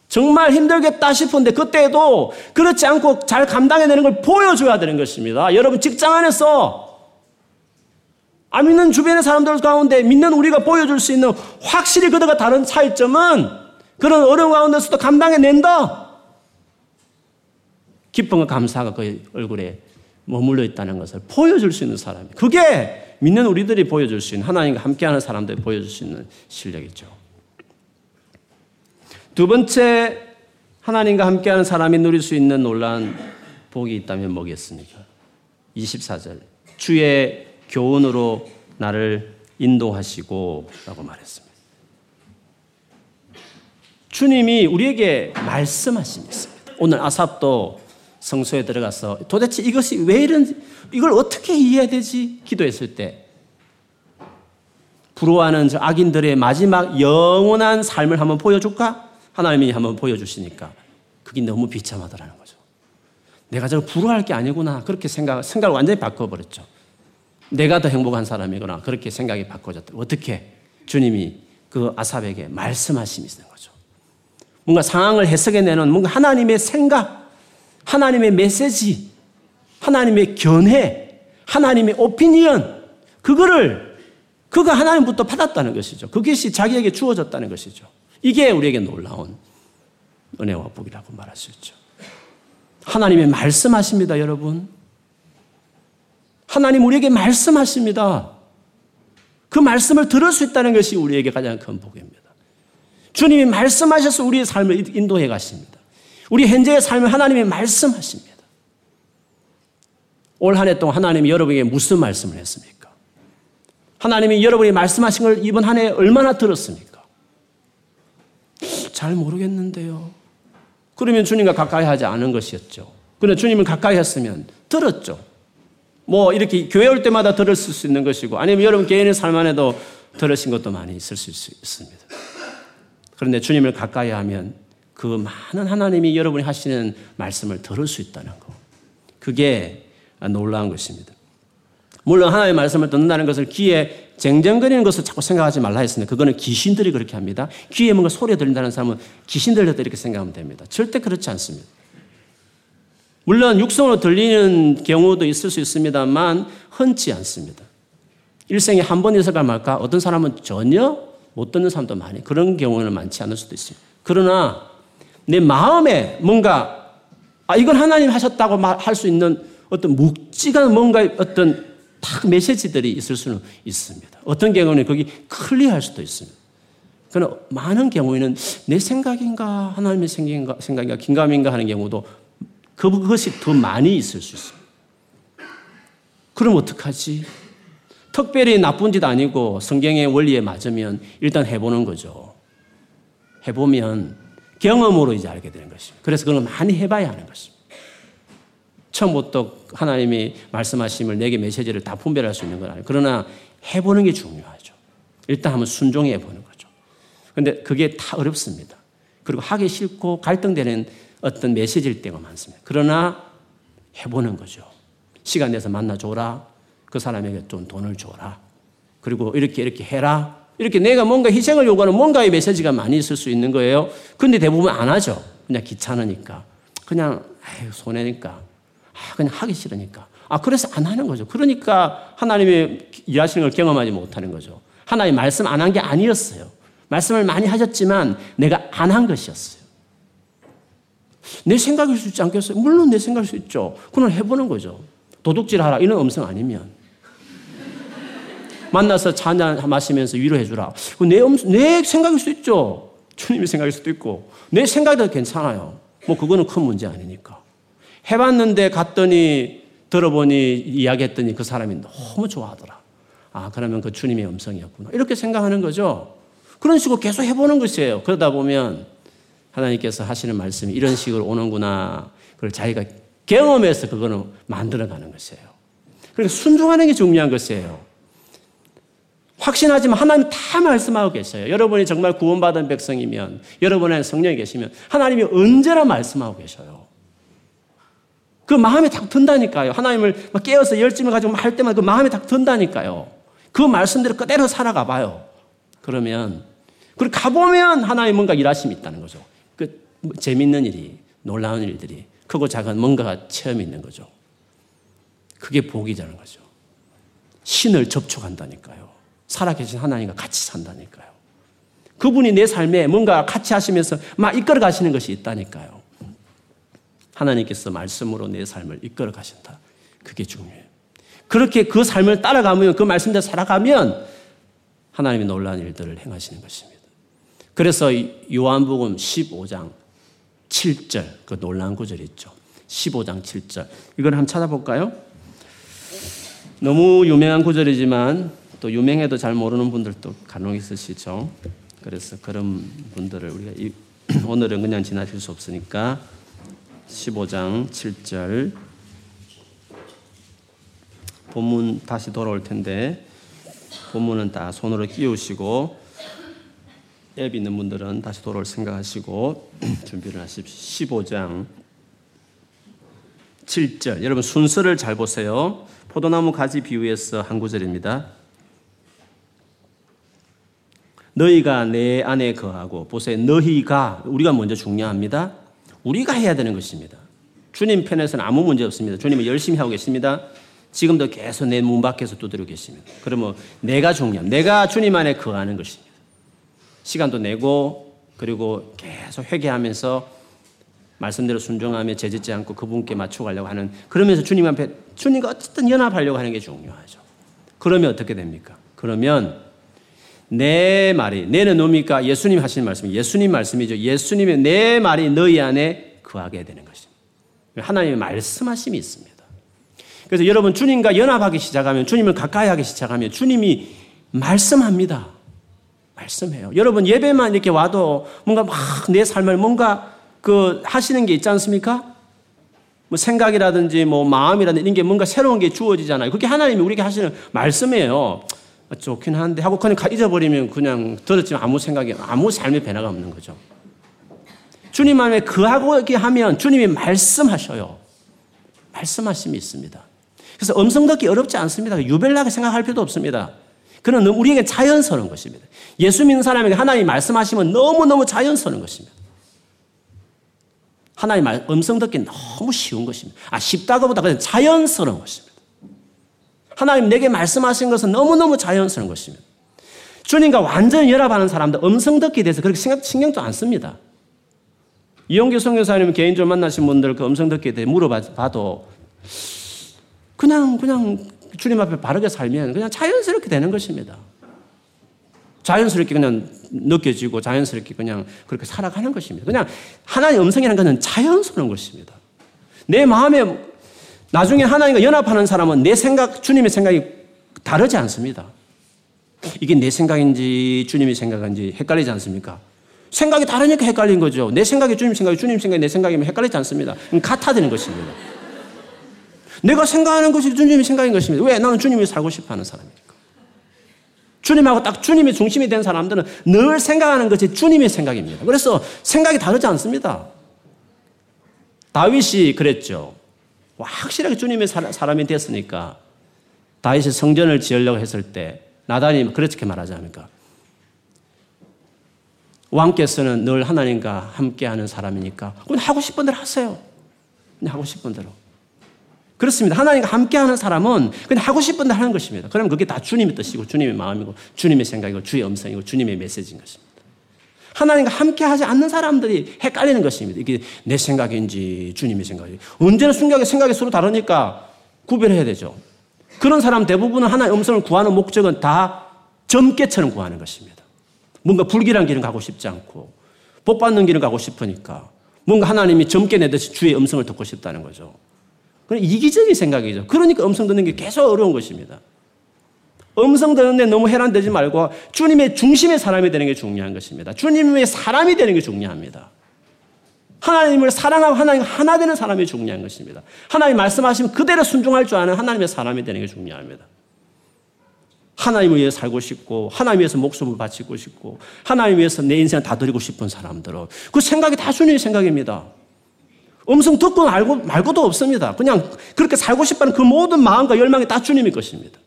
[SPEAKER 1] 정말 힘들겠다 싶은데 그때도 그렇지 않고 잘 감당해내는 걸 보여줘야 되는 것입니다. 여러분 직장 안에서 안 믿는 주변의 사람들 가운데 믿는 우리가 보여줄 수 있는 확실히 그들과 다른 차이점은 그런 어려운 가운데서도 감당해낸다. 기쁨과 감사가 그 얼굴에 머물러 있다는 것을 보여줄 수 있는 사람이. 그게 믿는 우리들이 보여줄 수 있는 하나님과 함께하는 사람들이 보여줄 수 있는 실력이죠. 두 번째 하나님과 함께하는 사람이 누릴 수 있는 놀라운 복이 있다면 뭐겠습니까? 24절. 주의 교훈으로 나를 인도하시고 라고 말했습니다. 주님이 우리에게 말씀하신 있습니다. 오늘 아삽도 성소에 들어가서 도대체 이것이 왜 이런, 이걸 어떻게 이해해야 되지? 기도했을 때 부러워하는 악인들의 마지막 영원한 삶을 한번 보여줄까? 하나님이 한번 보여주시니까 그게 너무 비참하더라는 거죠. 내가 저걸 부러워할 게 아니구나. 그렇게 생각, 생각을 완전히 바꿔버렸죠. 내가 더 행복한 사람이구나. 그렇게 생각이 바꿔졌다. 어떻게? 주님이 그 아삽에게 말씀하심이 있는 거죠. 뭔가 상황을 해석해내는 뭔가 하나님의 생각, 하나님의 메시지, 하나님의 견해, 하나님의 오피니언, 그거를, 그거 하나님부터 받았다는 것이죠. 그것이 자기에게 주어졌다는 것이죠. 이게 우리에게 놀라운 은혜와 복이라고 말할 수 있죠. 하나님의 말씀하십니다, 여러분. 하나님 우리에게 말씀하십니다. 그 말씀을 들을 수 있다는 것이 우리에게 가장 큰 복입니다. 주님이 말씀하셔서 우리의 삶을 인도해 가십니다. 우리 현재의 삶을 하나님이 말씀하십니다. 올 한 해 동안 하나님이 여러분에게 무슨 말씀을 했습니까? 하나님이 여러분이 말씀하신 걸 이번 한 해 얼마나 들었습니까? 잘 모르겠는데요. 그러면 주님과 가까이 하지 않은 것이었죠. 그러나 주님을 가까이 했으면 들었죠. 뭐 이렇게 교회 올 때마다 들었을 수 있는 것이고 아니면 여러분 개인의 삶 안에도 들으신 것도 많이 있을 수 있습니다. 그런데 주님을 가까이 하면 그 많은 하나님이 여러분이 하시는 말씀을 들을 수 있다는 거. 그게 놀라운 것입니다. 물론 하나님의 말씀을 듣는다는 것을 귀에 쟁쟁거리는 것을 자꾸 생각하지 말라 했습니다. 그거는 귀신들이 그렇게 합니다. 귀에 뭔가 소리 들린다는 사람은 귀신 들렸다 이렇게 생각하면 됩니다. 절대 그렇지 않습니다. 물론 육성으로 들리는 경우도 있을 수 있습니다만 흔치 않습니다. 일생에 한 번 있을까 말까 어떤 사람은 전혀 못 듣는 사람도 많이 그런 경우는 많지 않을 수도 있습니다. 그러나 내 마음에 뭔가 아 이건 하나님 하셨다고 할 수 있는 어떤 묵직한 뭔가 어떤 딱 메시지들이 있을 수는 있습니다. 어떤 경우는 거기 클리어할 수도 있습니다. 그러나 많은 경우에는 내 생각인가 하나님의 생각인가, 생각인가 긴감인가 하는 경우도 그것이 더 많이 있을 수 있습니다. 그럼 어떡하지? 특별히 나쁜 짓 아니고 성경의 원리에 맞으면 일단 해보는 거죠. 해보면 경험으로 이제 알게 되는 것입니다. 그래서 그걸 많이 해봐야 하는 것입니다. 처음부터 하나님이 말씀하심을 내게 메시지를 다 분별할 수 있는 건 아니에요. 그러나 해보는 게 중요하죠. 일단 한번 순종해 보는 거죠. 근데 그게 다 어렵습니다. 그리고 하기 싫고 갈등되는 어떤 메시지일 때가 많습니다. 그러나 해보는 거죠. 시간 내서 만나줘라. 그 사람에게 좀 돈을 줘라. 그리고 이렇게 이렇게 해라. 이렇게 내가 뭔가 희생을 요구하는 뭔가의 메시지가 많이 있을 수 있는 거예요. 근데 대부분 안 하죠. 그냥 귀찮으니까. 그냥, 에휴, 손해니까. 아, 그냥 하기 싫으니까. 아, 그래서 안 하는 거죠. 그러니까 하나님의 일하시는 걸 경험하지 못하는 거죠. 하나님 말씀 안 한 게 아니었어요. 말씀을 많이 하셨지만 내가 안 한 것이었어요. 내 생각일 수 있지 않겠어요? 물론 내 생각일 수 있죠. 그건 해보는 거죠. 도둑질 하라. 이런 음성 아니면. (laughs) 만나서 차한 마시면서 위로해 주라. 내, 내 생각일 수 있죠. 주님의 생각일 수도 있고. 내 생각도 괜찮아요. 뭐 그거는 큰 문제 아니니까. 해봤는데 갔더니 들어보니 이야기했더니 그 사람이 너무 좋아하더라. 아, 그러면 그 주님의 음성이었구나. 이렇게 생각하는 거죠. 그런 식으로 계속 해보는 것이에요. 그러다 보면 하나님께서 하시는 말씀이 이런 식으로 오는구나. 그걸 자기가 경험해서 그거는 만들어가는 것이에요. 그러니까 순종하는 게 중요한 것이에요. 확신하지만 하나님 다 말씀하고 계셔요. 여러분이 정말 구원받은 백성이면, 여러분 의 성령이 계시면, 하나님이 언제나 말씀하고 계셔요. 그 마음에 딱 든다니까요. 하나님을 깨어서 열심을 가지고 할 때마다 그 마음에 딱 든다니까요. 그 말씀대로 그대로 살아가 봐요. 그러면, 그리고 가보면 하나님 뭔가 일하심이 있다는 거죠. 그 재밌는 일이, 놀라운 일들이, 크고 작은 뭔가가 체험이 있는 거죠. 그게 복이라는 거죠. 신을 접촉한다니까요. 살아계신 하나님과 같이 산다니까요. 그분이 내 삶에 뭔가 같이 하시면서 막 이끌어 가시는 것이 있다니까요. 하나님께서 말씀으로 내 삶을 이끌어 가신다. 그게 중요해요. 그렇게 그 삶을 따라가면 그 말씀대로 살아가면 하나님이 놀라운 일들을 행하시는 것입니다. 그래서 요한복음 15장 7절 그 놀라운 구절이 있죠. 15장 7절. 이걸 한번 찾아볼까요? 너무 유명한 구절이지만 또 유명해도 잘 모르는 분들도 간혹 있으시죠. 그래서 그런 분들을 우리가 이, (clears throat) 오늘은 그냥 지나칠 수 없으니까 15장 7절 본문 다시 돌아올 텐데 본문은 다 손으로 끼우시고 앱 있는 분들은 다시 돌아올 생각하시고 (clears throat) 준비를 하십시오. 15장 7절 여러분 순서를 잘 보세요. 포도나무 가지 비유에서 한 구절입니다. 너희가 내 안에 거하고 보세요. 너희가 우리가 먼저 중요합니다. 우리가 해야 되는 것입니다. 주님 편에서는 아무 문제 없습니다. 주님은 열심히 하고 계십니다. 지금도 계속 내 문 밖에서 두드리고 계십니다. 그러면 내가 중요함. 내가 주님 안에 거하는 것입니다. 시간도 내고 그리고 계속 회개하면서 말씀대로 순종하며 제짓지 않고 그분께 맞춰가려고 하는 그러면서 주님 앞에 주님과 어쨌든 연합하려고 하는 게 중요하죠. 그러면 어떻게 됩니까? 그러면 내 말이 내는 뭡니까? 예수님 하시는 말씀이 예수님 말씀이죠. 예수님의 내 말이 너희 안에 거하게 되는 것입니다. 하나님의 말씀하심이 있습니다. 그래서 여러분 주님과 연합하기 시작하면 주님을 가까이 하기 시작하면 주님이 말씀합니다. 말씀해요. 여러분 예배만 이렇게 와도 뭔가 막 내 삶을 뭔가 그 하시는 게 있지 않습니까? 뭐 생각이라든지 뭐 마음이라든지 이런 게 뭔가 새로운 게 주어지잖아요. 그게 하나님이 우리에게 하시는 말씀이에요. 좋긴 한데 하고 그냥 잊어버리면 그냥 들었지만 아무 생각이 아무 삶의 변화가 없는 거죠. 주님 안에 그하고 이렇게 하면 주님이 말씀하셔요. 말씀하심이 있습니다. 그래서 음성 듣기 어렵지 않습니다. 유별나게 생각할 필요도 없습니다. 그는 우리에게 자연스러운 것입니다. 예수 믿는 사람에게 하나님이 말씀하시면 너무너무 자연스러운 것입니다. 하나님 말, 음성 듣기 너무 쉬운 것입니다. 아, 쉽다고보다 그냥 자연스러운 것입니다. 하나님 내게 말씀하신 것은 너무너무 자연스러운 것입니다. 주님과 완전히 연합하는 사람들 음성 듣기에 대해서 그렇게 생각, 신경도 안 씁니다. 이용규 성교사님 개인적으로 만나신 분들 그 음성 듣기에 대해 물어봐도 그냥, 그냥 주님 앞에 바르게 살면 그냥 자연스럽게 되는 것입니다. 자연스럽게 그냥 느껴지고 자연스럽게 그냥 그렇게 살아가는 것입니다. 그냥 하나님의 음성이라는 것은 자연스러운 것입니다. 내 마음에 나중에 하나님과 연합하는 사람은 내 생각, 주님의 생각이 다르지 않습니다. 이게 내 생각인지 주님의 생각인지 헷갈리지 않습니까? 생각이 다르니까 헷갈린 거죠. 내 생각이 주님 생각이 주님 생각이 내 생각이면 헷갈리지 않습니다. 같아지는 것입니다. 내가 생각하는 것이 주님의 생각인 것입니다. 왜? 나는 주님이 살고 싶어 하는 사람이니까. 주님하고 딱 주님이 중심이 된 사람들은 늘 생각하는 것이 주님의 생각입니다. 그래서 생각이 다르지 않습니다. 다윗이 그랬죠. 확실하게 주님의 사람이 됐으니까 다윗이 성전을 지으려고 했을 때 나단이 그렇게 말하지 않습니까? 왕께서는 늘 하나님과 함께하는 사람이니까 그건 하고 싶은 대로 하세요. 그냥 하고 싶은 대로. 그렇습니다. 하나님과 함께하는 사람은 그냥 하고 싶은 대로 하는 것입니다. 그러면 그게 다 주님의 뜻이고 주님의 마음이고 주님의 생각이고 주의 음성이고 주님의 메시지인 것입니다. 하나님과 함께 하지 않는 사람들이 헷갈리는 것입니다. 이게 내 생각인지 주님의 생각이. 언제나 순간에 생각이 서로 다르니까 구별해야 되죠. 그런 사람 대부분은 하나의 음성을 구하는 목적은 다 점괘처럼 구하는 것입니다. 뭔가 불길한 길을 가고 싶지 않고 복 받는 길을 가고 싶으니까 뭔가 하나님이 점괘 내듯이 주의 음성을 듣고 싶다는 거죠. 이기적인 생각이죠. 그러니까 음성 듣는 게 계속 어려운 것입니다. 음성 듣는데 너무 해란되지 말고 주님의 중심의 사람이 되는 게 중요한 것입니다. 주님의 사람이 되는 게 중요합니다. 하나님을 사랑하고 하나님 하나 되는 사람이 중요한 것입니다. 하나님 말씀하시면 그대로 순종할 줄 아는 하나님의 사람이 되는 게 중요합니다. 하나님 위해 살고 싶고 하나님 위해서 목숨을 바치고 싶고 하나님 위해서 내 인생을 다 드리고 싶은 사람들은 그 생각이 다 주님의 생각입니다. 음성 듣고 알고 말고도 없습니다. 그냥 그렇게 살고 싶다는 그 모든 마음과 열망이 다 주님의 것입니다.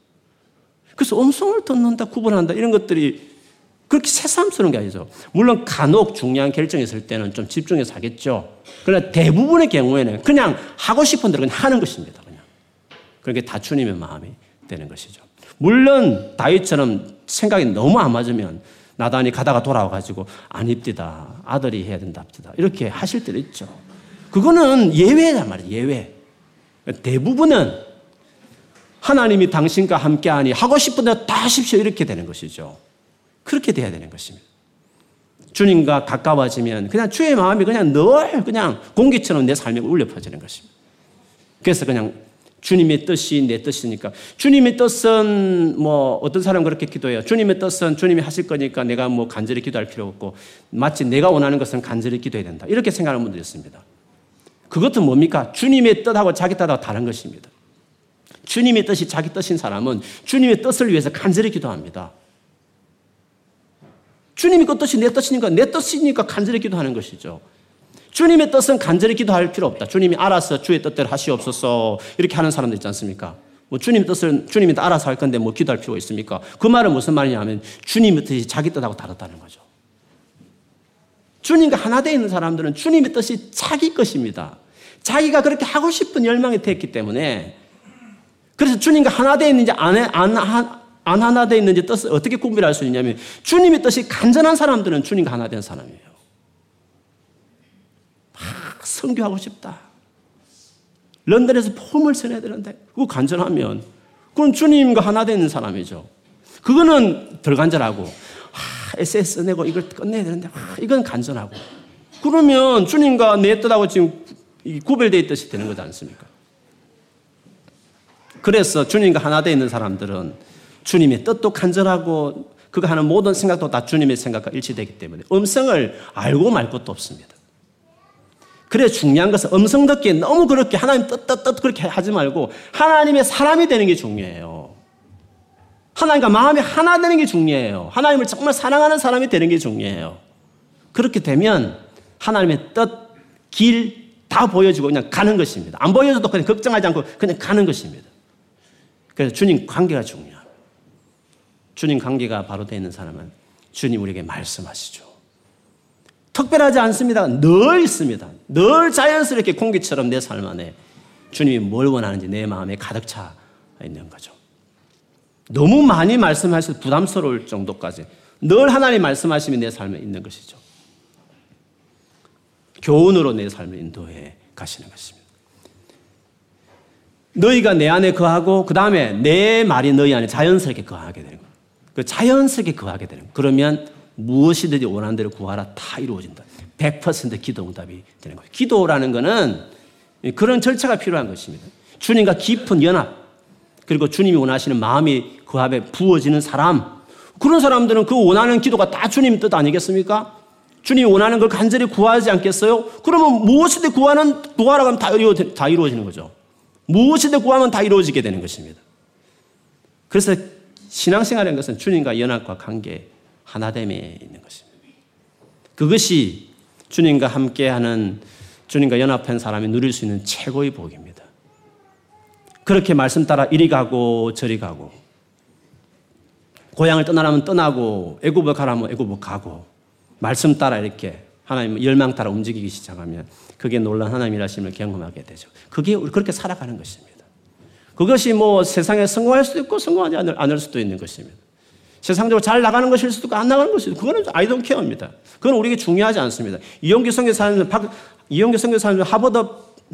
[SPEAKER 1] 그래서 음성을 듣는다, 구분한다 이런 것들이 그렇게 새삼스러운 게 아니죠. 물론 간혹 중요한 결정이 있을 때는 좀 집중해서 하겠죠. 그러나 대부분의 경우에는 그냥 하고 싶은 대로 그냥 하는 것입니다. 그냥. 그게 다 주님의 마음이 되는 것이죠. 물론 다윗처럼 생각이 너무 안 맞으면 나단이 가다가 돌아와가지고 아닙디다 아들이 해야 된답니다 이렇게 하실 때도 있죠. 그거는 예외란 말이에요. 예외. 대부분은 하나님이 당신과 함께하니 하고 싶은 대로 다 하십시오 이렇게 되는 것이죠. 그렇게 돼야 되는 것입니다. 주님과 가까워지면 그냥 주의 마음이 그냥 늘 그냥 공기처럼 내 삶에 울려 퍼지는 것입니다. 그래서 그냥 주님의 뜻이 내 뜻이니까 주님의 뜻은 뭐 어떤 사람 그렇게 기도해요. 주님의 뜻은 주님이 하실 거니까 내가 뭐 간절히 기도할 필요 없고 마치 내가 원하는 것은 간절히 기도해야 된다. 이렇게 생각하는 분들이 있습니다. 그것도 뭡니까? 주님의 뜻하고 자기 뜻하고 다른 것입니다. 주님의 뜻이 자기 뜻인 사람은 주님의 뜻을 위해서 간절히 기도합니다. 주님이 그 뜻이 내 뜻이니까 내 뜻이니까 간절히 기도하는 것이죠. 주님의 뜻은 간절히 기도할 필요 없다. 주님이 알아서 주의 뜻대로 하시옵소서 이렇게 하는 사람들 있지 않습니까? 뭐 주님 뜻을 주님이 알아서 할 건데 뭐 기도할 필요가 있습니까? 그 말은 무슨 말이냐면 주님의 뜻이 자기 뜻하고 다르다는 거죠. 주님과 하나 되어 있는 사람들은 주님의 뜻이 자기 것입니다. 자기가 그렇게 하고 싶은 열망이 됐기 때문에 그래서 주님과 하나 되어 있는지 안, 안, 안, 안 하나 되어 있는지 뜻을 어떻게 구별할 수 있냐면 주님의 뜻이 간절한 사람들은 주님과 하나 된 사람이에요. 막 성교하고 싶다. 런던에서 폼을 써야 되는데 그거 간절하면 그건 주님과 하나 되는 사람이죠. 그거는 덜 간절하고 아, SS 내고 이걸 끝내야 되는데 아, 이건 간절하고 그러면 주님과 내 뜻하고 지금 구별되어 있듯이 되는 거지 않습니까? 그래서 주님과 하나 되어 있는 사람들은 주님의 뜻도 간절하고 그가 하는 모든 생각도 다 주님의 생각과 일치되기 때문에 음성을 알고 말 것도 없습니다. 그래 중요한 것은 음성 듣기에 너무 그렇게 하나님 뜻, 뜻, 뜻 그렇게 하지 말고 하나님의 사람이 되는 게 중요해요. 하나님과 마음이 하나 되는 게 중요해요. 하나님을 정말 사랑하는 사람이 되는 게 중요해요. 그렇게 되면 하나님의 뜻, 길 다 보여주고 그냥 가는 것입니다. 안 보여줘도 그냥 걱정하지 않고 그냥 가는 것입니다. 그래서 주님 관계가 중요해요. 주님 관계가 바로 되어 있는 사람은 주님 우리에게 말씀하시죠. 특별하지 않습니다. 늘 있습니다. 늘 자연스럽게 공기처럼 내 삶 안에 주님이 뭘 원하는지 내 마음에 가득 차 있는 거죠. 너무 많이 말씀하셔서 부담스러울 정도까지 늘 하나님 말씀하시면 내 삶에 있는 것이죠. 교훈으로 내 삶을 인도해 가시는 것입니다. 너희가 내 안에 거하고 그 다음에 내 말이 너희 안에 자연스럽게 거하게 되는 거예요. 그 자연스럽게 거하게 되는 거예요. 그러면 무엇이든지 원하는 대로 구하라 다 이루어진다. 100% 기도 응답이 되는 거예요. 기도라는 것은 그런 절차가 필요한 것입니다. 주님과 깊은 연합, 그리고 주님이 원하시는 마음이 그 앞에 부어지는 사람, 그런 사람들은 그 원하는 기도가 다 주님 뜻 아니겠습니까? 주님이 원하는 걸 간절히 구하지 않겠어요? 그러면 무엇이든 구하는, 구하라고 하면 다, 이루어, 다 이루어지는 거죠. 무엇이든 구하면 다 이루어지게 되는 것입니다. 그래서 신앙생활이라는 것은 주님과 연합과 관계 하나됨에 있는 것입니다. 그것이 주님과 함께하는 주님과 연합한 사람이 누릴 수 있는 최고의 복입니다. 그렇게 말씀 따라 이리 가고 저리 가고 고향을 떠나라면 떠나고 애굽을 가라면 애굽을 가고 말씀 따라 이렇게 하나님 열망 따라 움직이기 시작하면 그게 놀란 하나님 일하심을 경험하게 되죠. 그게 그렇게 살아가는 것입니다. 그것이 뭐 세상에 성공할 수도 있고 성공하지 않을, 않을 수도 있는 것입니다. 세상적으로 잘 나가는 것일 수도 있고 안 나가는 것일 수도 그거는 아이 돈 케어입니다. 그건 우리에게 중요하지 않습니다. 이용규 선교사님, 박, 이용규 선교사님 하버드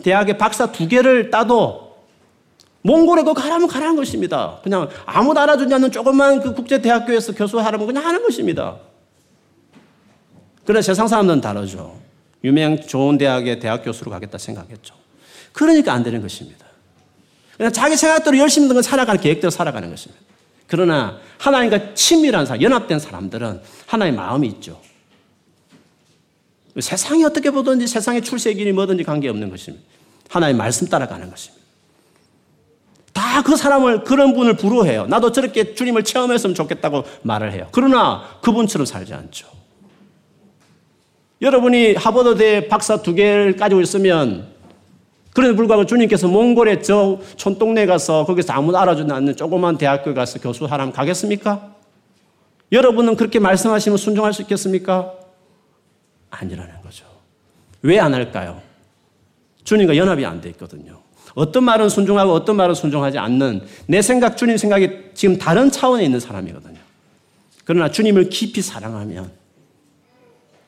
[SPEAKER 1] 대학의 박사 두 개를 따도 몽골에 그 가라면 가라는 것입니다. 그냥 아무도 알아주지 않는 조그만 그 국제 대학교에서 교수하라면 그냥 하는 것입니다. 그러나 세상 사람들은 다르죠. 유명 좋은 대학의 대학 교수로 가겠다 생각했죠. 그러니까 안 되는 것입니다. 그냥 자기 생각대로 열심히 살아가는 계획대로 살아가는 것입니다. 그러나 하나님과 친밀한 사람, 연합된 사람들은 하나의 마음이 있죠. 세상이 어떻게 보든지 세상의 출세길이 뭐든지 관계없는 것입니다. 하나의 말씀 따라가는 것입니다. 다 그 사람을 그런 분을 부러워해요. 나도 저렇게 주님을 체험했으면 좋겠다고 말을 해요. 그러나 그분처럼 살지 않죠. 여러분이 하버드대 박사 두 개를 가지고 있으면 그런데 불구하고 주님께서 몽골에 저 촌동네 가서 거기서 아무도 알아주지 않는 조그만 대학교 가서 교수하라면 가겠습니까? 여러분은 그렇게 말씀하시면 순종할 수 있겠습니까? 아니라는 거죠. 왜 안 할까요? 주님과 연합이 안 돼 있거든요. 어떤 말은 순종하고 어떤 말은 순종하지 않는 내 생각, 주님 생각이 지금 다른 차원에 있는 사람이거든요. 그러나 주님을 깊이 사랑하면,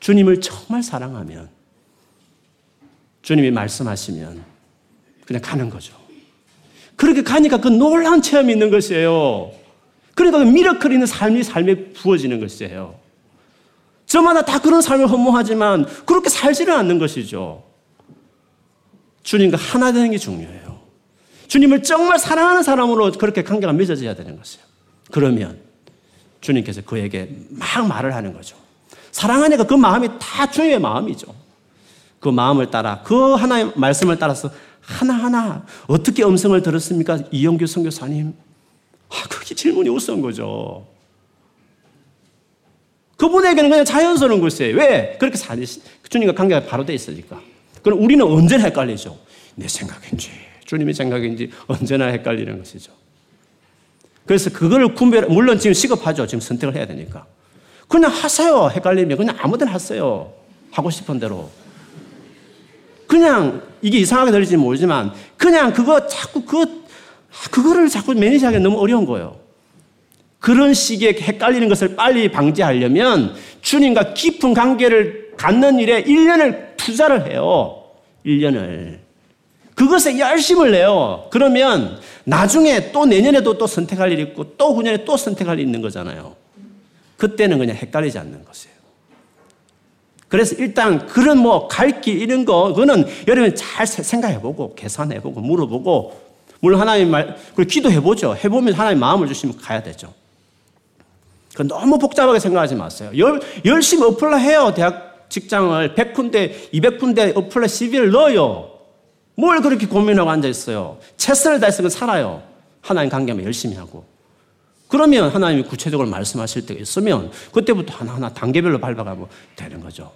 [SPEAKER 1] 주님을 정말 사랑하면, 주님이 말씀하시면 그냥 가는 거죠. 그렇게 가니까 그 놀라운 체험이 있는 것이에요. 그러니까 그 미러클 있는 삶이 삶에 부어지는 것이에요. 저마다 다 그런 삶을 허무하지만 그렇게 살지는 않는 것이죠. 주님과 하나 되는 게 중요해요. 주님을 정말 사랑하는 사람으로 그렇게 관계가 맺어져야 되는 것이에요. 그러면 주님께서 그에게 막 말을 하는 거죠. 사랑하니까 그 마음이 다 주님의 마음이죠. 그 마음을 따라 그 하나의 말씀을 따라서 하나하나 어떻게 음성을 들었습니까? 이영규 선교사님. 아, 그게 질문이 우스운 거죠. 그분에게는 그냥 자연스러운 것이에요. 왜? 그렇게 사니, 주님과 관계가 바로 돼 있으니까. 그럼 우리는 언제나 헷갈리죠. 내 생각인지, 주님의 생각인지 언제나 헷갈리는 것이죠. 그래서 그걸 구별, 물론 지금 시급하죠. 지금 선택을 해야 되니까. 그냥 하세요. 헷갈리면 그냥 아무데나 하세요. 하고 싶은 대로. 그냥 이게 이상하게 들릴지 모르지만 그냥 그거 자꾸 그 그거를 자꾸 매니지하기 너무 어려운 거예요. 그런 식의 헷갈리는 것을 빨리 방지하려면 주님과 깊은 관계를 갖는 일에 1년을 투자를 해요. 1년을. 그것에 열심을 내요. 그러면 나중에 또 내년에도 또 선택할 일이 있고 또 후년에 또 선택할 일이 있는 거잖아요. 그때는 그냥 헷갈리지 않는 것이에요. 그래서 일단 그런 뭐갈길 이런 거, 그거는 여러분 잘 생각해보고 계산해보고 물어보고 물론 하나님 말, 그리고 기도해보죠. 해보면 하나님 마음을 주시면 가야 되죠. 그 너무 복잡하게 생각하지 마세요. 열, 열심히 어플라 해요. 대학 직장을 100군데, 200군데 어플라 CV를 넣어요. 뭘 그렇게 고민하고 앉아있어요. 최선을 다해서 살아요. 하나님 관계만 열심히 하고. 그러면 하나님이 구체적으로 말씀하실 때가 있으면 그때부터 하나하나 단계별로 밟아가면 되는 거죠.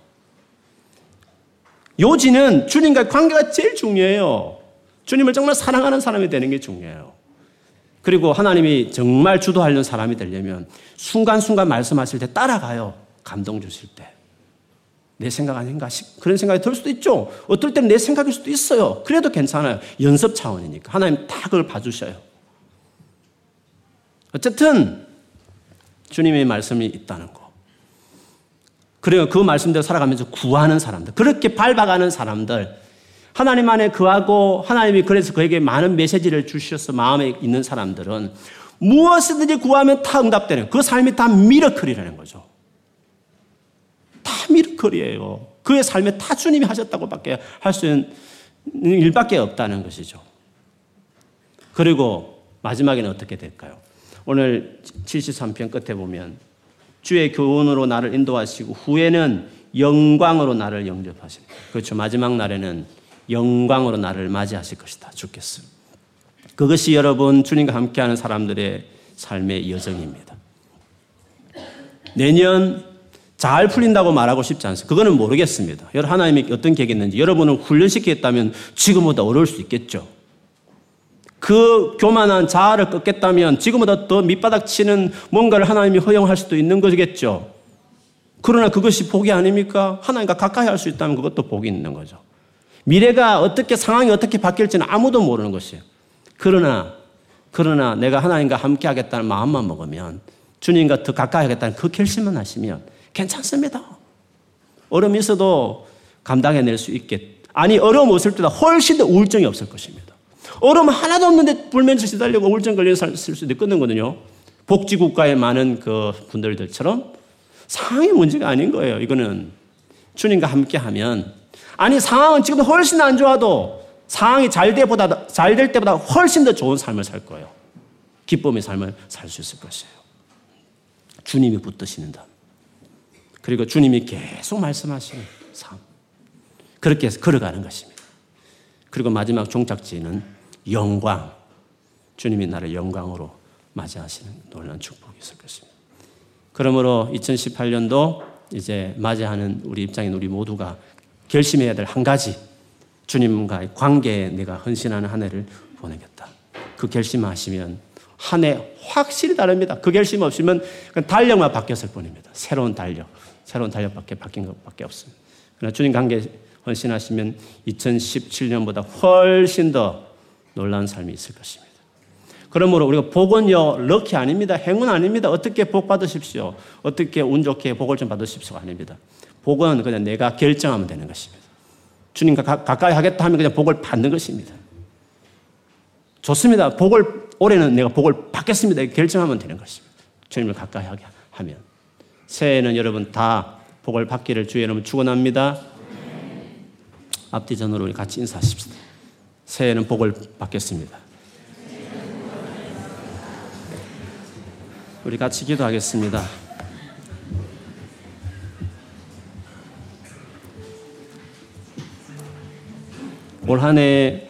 [SPEAKER 1] 요지는 주님과 관계가 제일 중요해요. 주님을 정말 사랑하는 사람이 되는 게 중요해요. 그리고 하나님이 정말 주도하려는 사람이 되려면 순간순간 말씀하실 때 따라가요. 감동 주실 때. 내 생각 아닌가? 그런 생각이 들 수도 있죠. 어떨 때는 내 생각일 수도 있어요. 그래도 괜찮아요. 연습 차원이니까. 하나님 다 그걸 봐주셔요. 어쨌든 주님의 말씀이 있다는 거. 그리고 그 말씀대로 살아가면서 구하는 사람들, 그렇게 밟아가는 사람들, 하나님 안에 그하고 하나님이 그래서 그에게 많은 메시지를 주셔서 마음에 있는 사람들은 무엇이든지 구하면 다 응답되는 그 삶이 다 미러클이라는 거죠. 다 미러클이에요. 그의 삶에 다 주님이 하셨다고밖에 할 수 있는 일밖에 없다는 것이죠. 그리고 마지막에는 어떻게 될까요? 오늘 73편 끝에 보면 주의 교훈으로 나를 인도하시고 후에는 영광으로 나를 영접하시는 그렇죠. 마지막 날에는 영광으로 나를 맞이하실 것이다. 주께서. 그것이 여러분 주님과 함께하는 사람들의 삶의 여정입니다. 내년 잘 풀린다고 말하고 싶지 않습니다. 그거는 모르겠습니다. 여러분 하나님이 어떤 계획이 있는지 여러분을 훈련시키겠다면 지금보다 어려울 수 있겠죠. 그 교만한 자아를 꺾겠다면 지금보다 더 밑바닥 치는 뭔가를 하나님이 허용할 수도 있는 거겠죠. 그러나 그것이 복이 아닙니까? 하나님과 가까이 할 수 있다면 그것도 복이 있는 거죠. 미래가 어떻게 상황이 어떻게 바뀔지는 아무도 모르는 것이에요. 그러나 그러나 내가 하나님과 함께 하겠다는 마음만 먹으면 주님과 더 가까이 하겠다는 그 결심만 하시면 괜찮습니다. 어려움이 있어도 감당해낼 수 있겠. 아니 어려움 없을 때다 훨씬 더 우울증이 없을 것입니다. 얼음 하나도 없는데 불면증 시달리고 우울증 걸려 살 수도 있거든요. 복지국가에 많은 그 분들들처럼 상황의 문제가 아닌 거예요. 이거는 주님과 함께 하면 아니 상황은 지금 훨씬 안 좋아도 상황이 잘 때보다 잘 될 때보다 훨씬 더 좋은 삶을 살 거예요. 기쁨의 삶을 살 수 있을 것이에요. 주님이 붙드시는 다 그리고 주님이 계속 말씀하시는 삶. 그렇게 해서 걸어가는 것입니다. 그리고 마지막 종착지는 영광. 주님이 나를 영광으로 맞이하시는 놀라운 축복이 있을 것입니다. 그러므로 2018년도 이제 맞이하는 우리 입장인 우리 모두가 결심해야 될 한 가지 주님과의 관계에 내가 헌신하는 한 해를 보내겠다. 그 결심하시면 한 해 확실히 다릅니다. 그 결심 없으면 달력만 바뀌었을 뿐입니다. 새로운 달력, 새로운 달력밖에 바뀐 것밖에 없습니다. 그러나 주님 관계 헌신하시면 2017년보다 훨씬 더 놀라운 삶이 있을 것입니다. 그러므로 우리가 복은요, 럭키 아닙니다. 행운 아닙니다. 어떻게 복 받으십시오. 어떻게 운 좋게 복을 좀 받으십시오. 아닙니다. 복은 그냥 내가 결정하면 되는 것입니다. 주님과 가까이 하겠다 하면 그냥 복을 받는 것입니다. 좋습니다. 복을, 올해는 내가 복을 받겠습니다. 결정하면 되는 것입니다. 주님을 가까이 하게 하면. 새해에는 여러분 다 복을 받기를 주의 이름 축원합니다. 앞뒤 전으로 우리 같이 인사하십시다. 새해에는 복을 받겠습니다. 우리 같이 기도하겠습니다. 올 한 해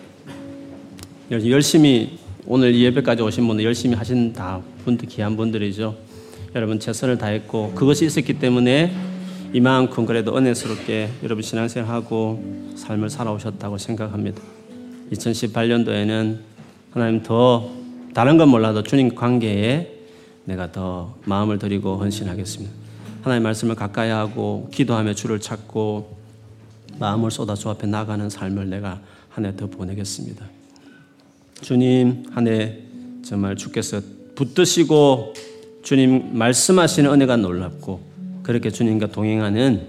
[SPEAKER 1] 열심히 오늘 예배까지 오신 분들 열심히 하신 다 분들 귀한 분들이죠. 여러분 최선을 다했고 그것이 있었기 때문에 이만큼 그래도 은혜스럽게 여러분 신앙생활하고 삶을 살아오셨다고 생각합니다. 2018년도에는 하나님 더 다른 건 몰라도 주님 관계에 내가 더 마음을 드리고 헌신하겠습니다. 하나님 말씀을 가까이 하고 기도하며 주를 찾고 마음을 쏟아 주 앞에 나가는 삶을 내가 한 해 더 보내겠습니다. 주님 한 해 정말 주께서 붙드시고 주님 말씀하시는 은혜가 놀랍고 그렇게 주님과 동행하는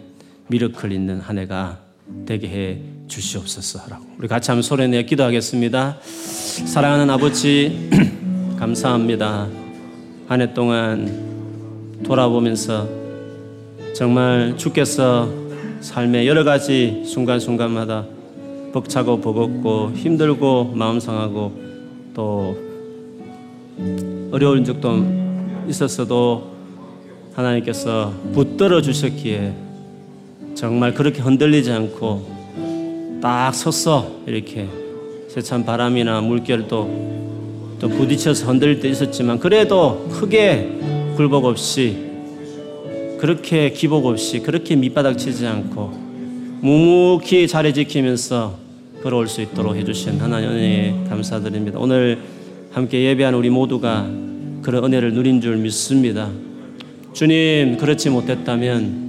[SPEAKER 1] 미러클 있는 한 해가 되게 해 주시옵소서라고 우리 같이 한번 소리 내 기도하겠습니다. 사랑하는 아버지 (clears throat) 감사합니다. 한 해 동안 돌아보면서 정말 주께서 삶의 여러 가지 순간순간마다 벅차고 버겁고 힘들고 마음 상하고 또 어려운 적도 있었어도 하나님께서 붙들어 주셨기에 정말 그렇게 흔들리지 않고 딱 섰어 이렇게 세찬 바람이나 물결도 또 부딪혀서 흔들릴 때 있었지만 그래도 크게 굴복 없이 그렇게 기복 없이 그렇게 밑바닥 치지 않고 묵묵히 자리 지키면서 걸어올 수 있도록 해주신 하나님 은혜에 감사드립니다. 오늘 함께 예배한 우리 모두가 그런 은혜를 누린 줄 믿습니다. 주님 그렇지 못했다면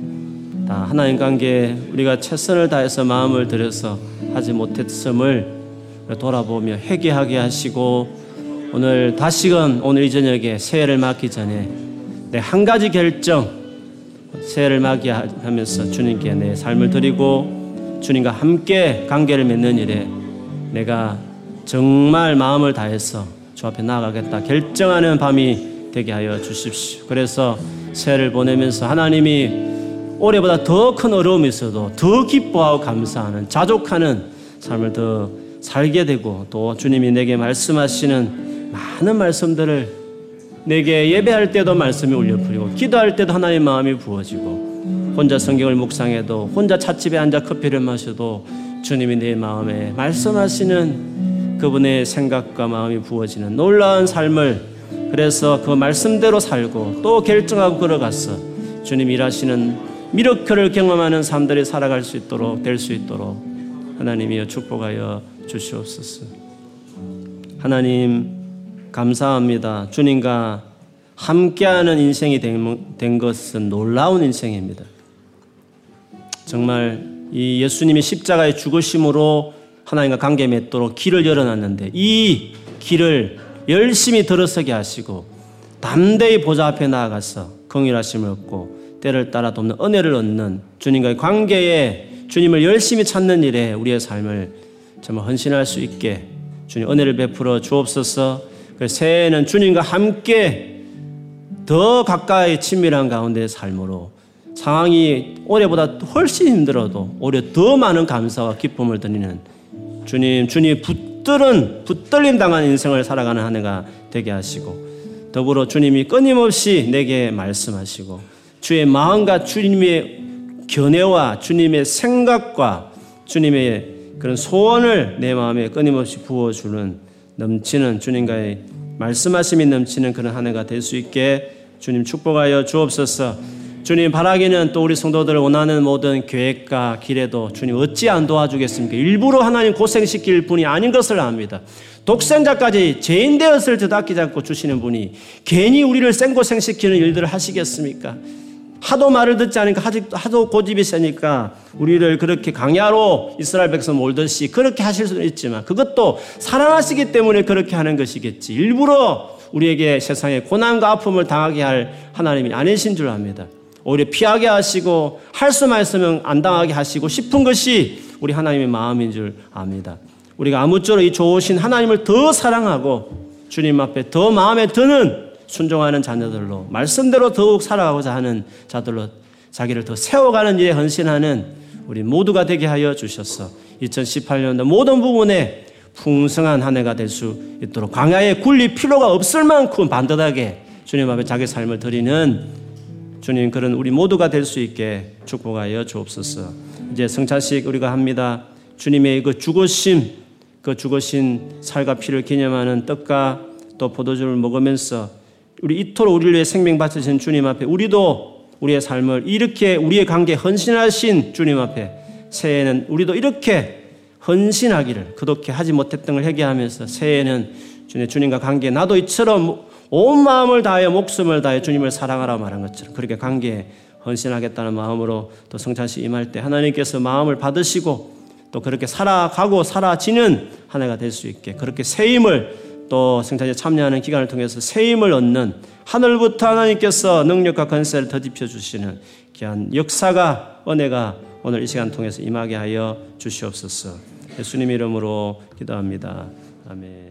[SPEAKER 1] 다 하나님 관계 우리가 최선을 다해서 마음을 들여서 하지 못했음을 돌아보며 회개하게 하시고 오늘 다시금 오늘 이 저녁에 새해를 맞기 전에 내 한 가지 결정 새해를 맞이 하면서 주님께 내 삶을 드리고 주님과 함께 관계를 맺는 일에 내가 정말 마음을 다해서 주 앞에 나아가겠다 결정하는 밤이 되게 하여 주십시오. 그래서 새해를 보내면서 하나님이 올해보다 더 큰 어려움이 있어도 더 기뻐하고 감사하는 자족하는 삶을 더 살게 되고 또 주님이 내게 말씀하시는 많은 말씀들을 내게 예배할 때도 말씀이 울려 풀리고 기도할 때도 하나님의 마음이 부어지고 혼자 성경을 묵상해도 혼자 찻집에 앉아 커피를 마셔도 주님이 내 마음에 말씀하시는 그분의 생각과 마음이 부어지는 놀라운 삶을 그래서 그 말씀대로 살고 또 결정하고 걸어갔어 주님 일하시는 미러클을 경험하는 삶들이 살아갈 수 있도록 될 수 있도록 하나님이여 축복하여 주시옵소서. 하나님 감사합니다. 주님과 함께하는 인생이 된, 것은 놀라운 인생입니다. 정말 이 예수님이 십자가의 죽으심으로 하나님과 관계 맺도록 길을 열어놨는데 이 길을 열심히 들어서게 하시고 담대히 보좌 앞에 나아가서 긍휼하심을 얻고 때를 따라 돕는 은혜를 얻는 주님과의 관계에 주님을 열심히 찾는 일에 우리의 삶을 정말 헌신할 수 있게 주님 은혜를 베풀어 주옵소서. 그 새해에는 주님과 함께 더 가까이 친밀한 가운데 삶으로 상황이 올해보다 훨씬 힘들어도 오히려 더 많은 감사와 기쁨을 드리는 주님, 주님 붙들은 붙들림 당한 인생을 살아가는 한 해가 되게 하시고 더불어 주님이 끊임없이 내게 말씀하시고 주의 마음과 주님의 견해와 주님의 생각과 주님의 그런 소원을 내 마음에 끊임없이 부어주는 넘치는 주님과의 말씀하심이 넘치는 그런 한 해가 될 수 있게 주님 축복하여 주옵소서. 주님 바라기는 또 우리 성도들 원하는 모든 계획과 길에도 주님 어찌 안 도와주겠습니까? 일부러 하나님 고생시킬 분이 아닌 것을 압니다. 독생자까지 죄인 되었을 때도 아끼지 않고 주시는 분이 괜히 우리를 생고생시키는 일들을 하시겠습니까? 하도 말을 듣지 않으니까 하도 고집이 세니까 우리를 그렇게 강야로 이스라엘 백성 몰듯이 그렇게 하실 수는 있지만 그것도 사랑하시기 때문에 그렇게 하는 것이겠지. 일부러 우리에게 세상에 고난과 아픔을 당하게 할 하나님이 아니신 줄 압니다. 오히려 피하게 하시고 할 수만 있으면 안 당하게 하시고 싶은 것이 우리 하나님의 마음인 줄 압니다. 우리가 아무쪼록 이 좋으신 하나님을 더 사랑하고 주님 앞에 더 마음에 드는 순종하는 자녀들로 말씀대로 더욱 살아가고자 하는 자들로 자기를 더 세워가는 일에 헌신하는 우리 모두가 되게 하여 주셔서 2018년도 모든 부분에 풍성한 한 해가 될 수 있도록 광야에 굴릴 필요가 없을 만큼 반듯하게 주님 앞에 자기 삶을 드리는 주님 그런 우리 모두가 될 수 있게 축복하여 주옵소서. 이제 성찬식 우리가 합니다. 주님의 그 죽으심, 그 죽으신 살과 피를 기념하는 떡과 또 포도주를 먹으면서 우리 이토록 우리를 위해 생명 바치신 주님 앞에 우리도 우리의 삶을 이렇게 우리의 관계 헌신하신 주님 앞에 새해에는 우리도 이렇게 헌신하기를 그렇게 하지 못했던 걸 회개하면서 새해에는 주님, 주님과 관계 나도 이처럼 온 마음을 다하여 목숨을 다해 주님을 사랑하라 말한 것처럼 그렇게 관계에 헌신하겠다는 마음으로 또 성찬식 임할 때 하나님께서 마음을 받으시고 또 그렇게 살아가고 살아지는 한 해가 될 수 있게 그렇게 새 힘을 또 생산에 참여하는 기간을 통해서 새 힘을 얻는 하늘부터 하나님께서 능력과 건세를 더딥혀 주시는 귀한 역사가 은혜가 오늘 이 시간 통해서 임하게 하여 주시옵소서. 예수님 이름으로 기도합니다. 아멘.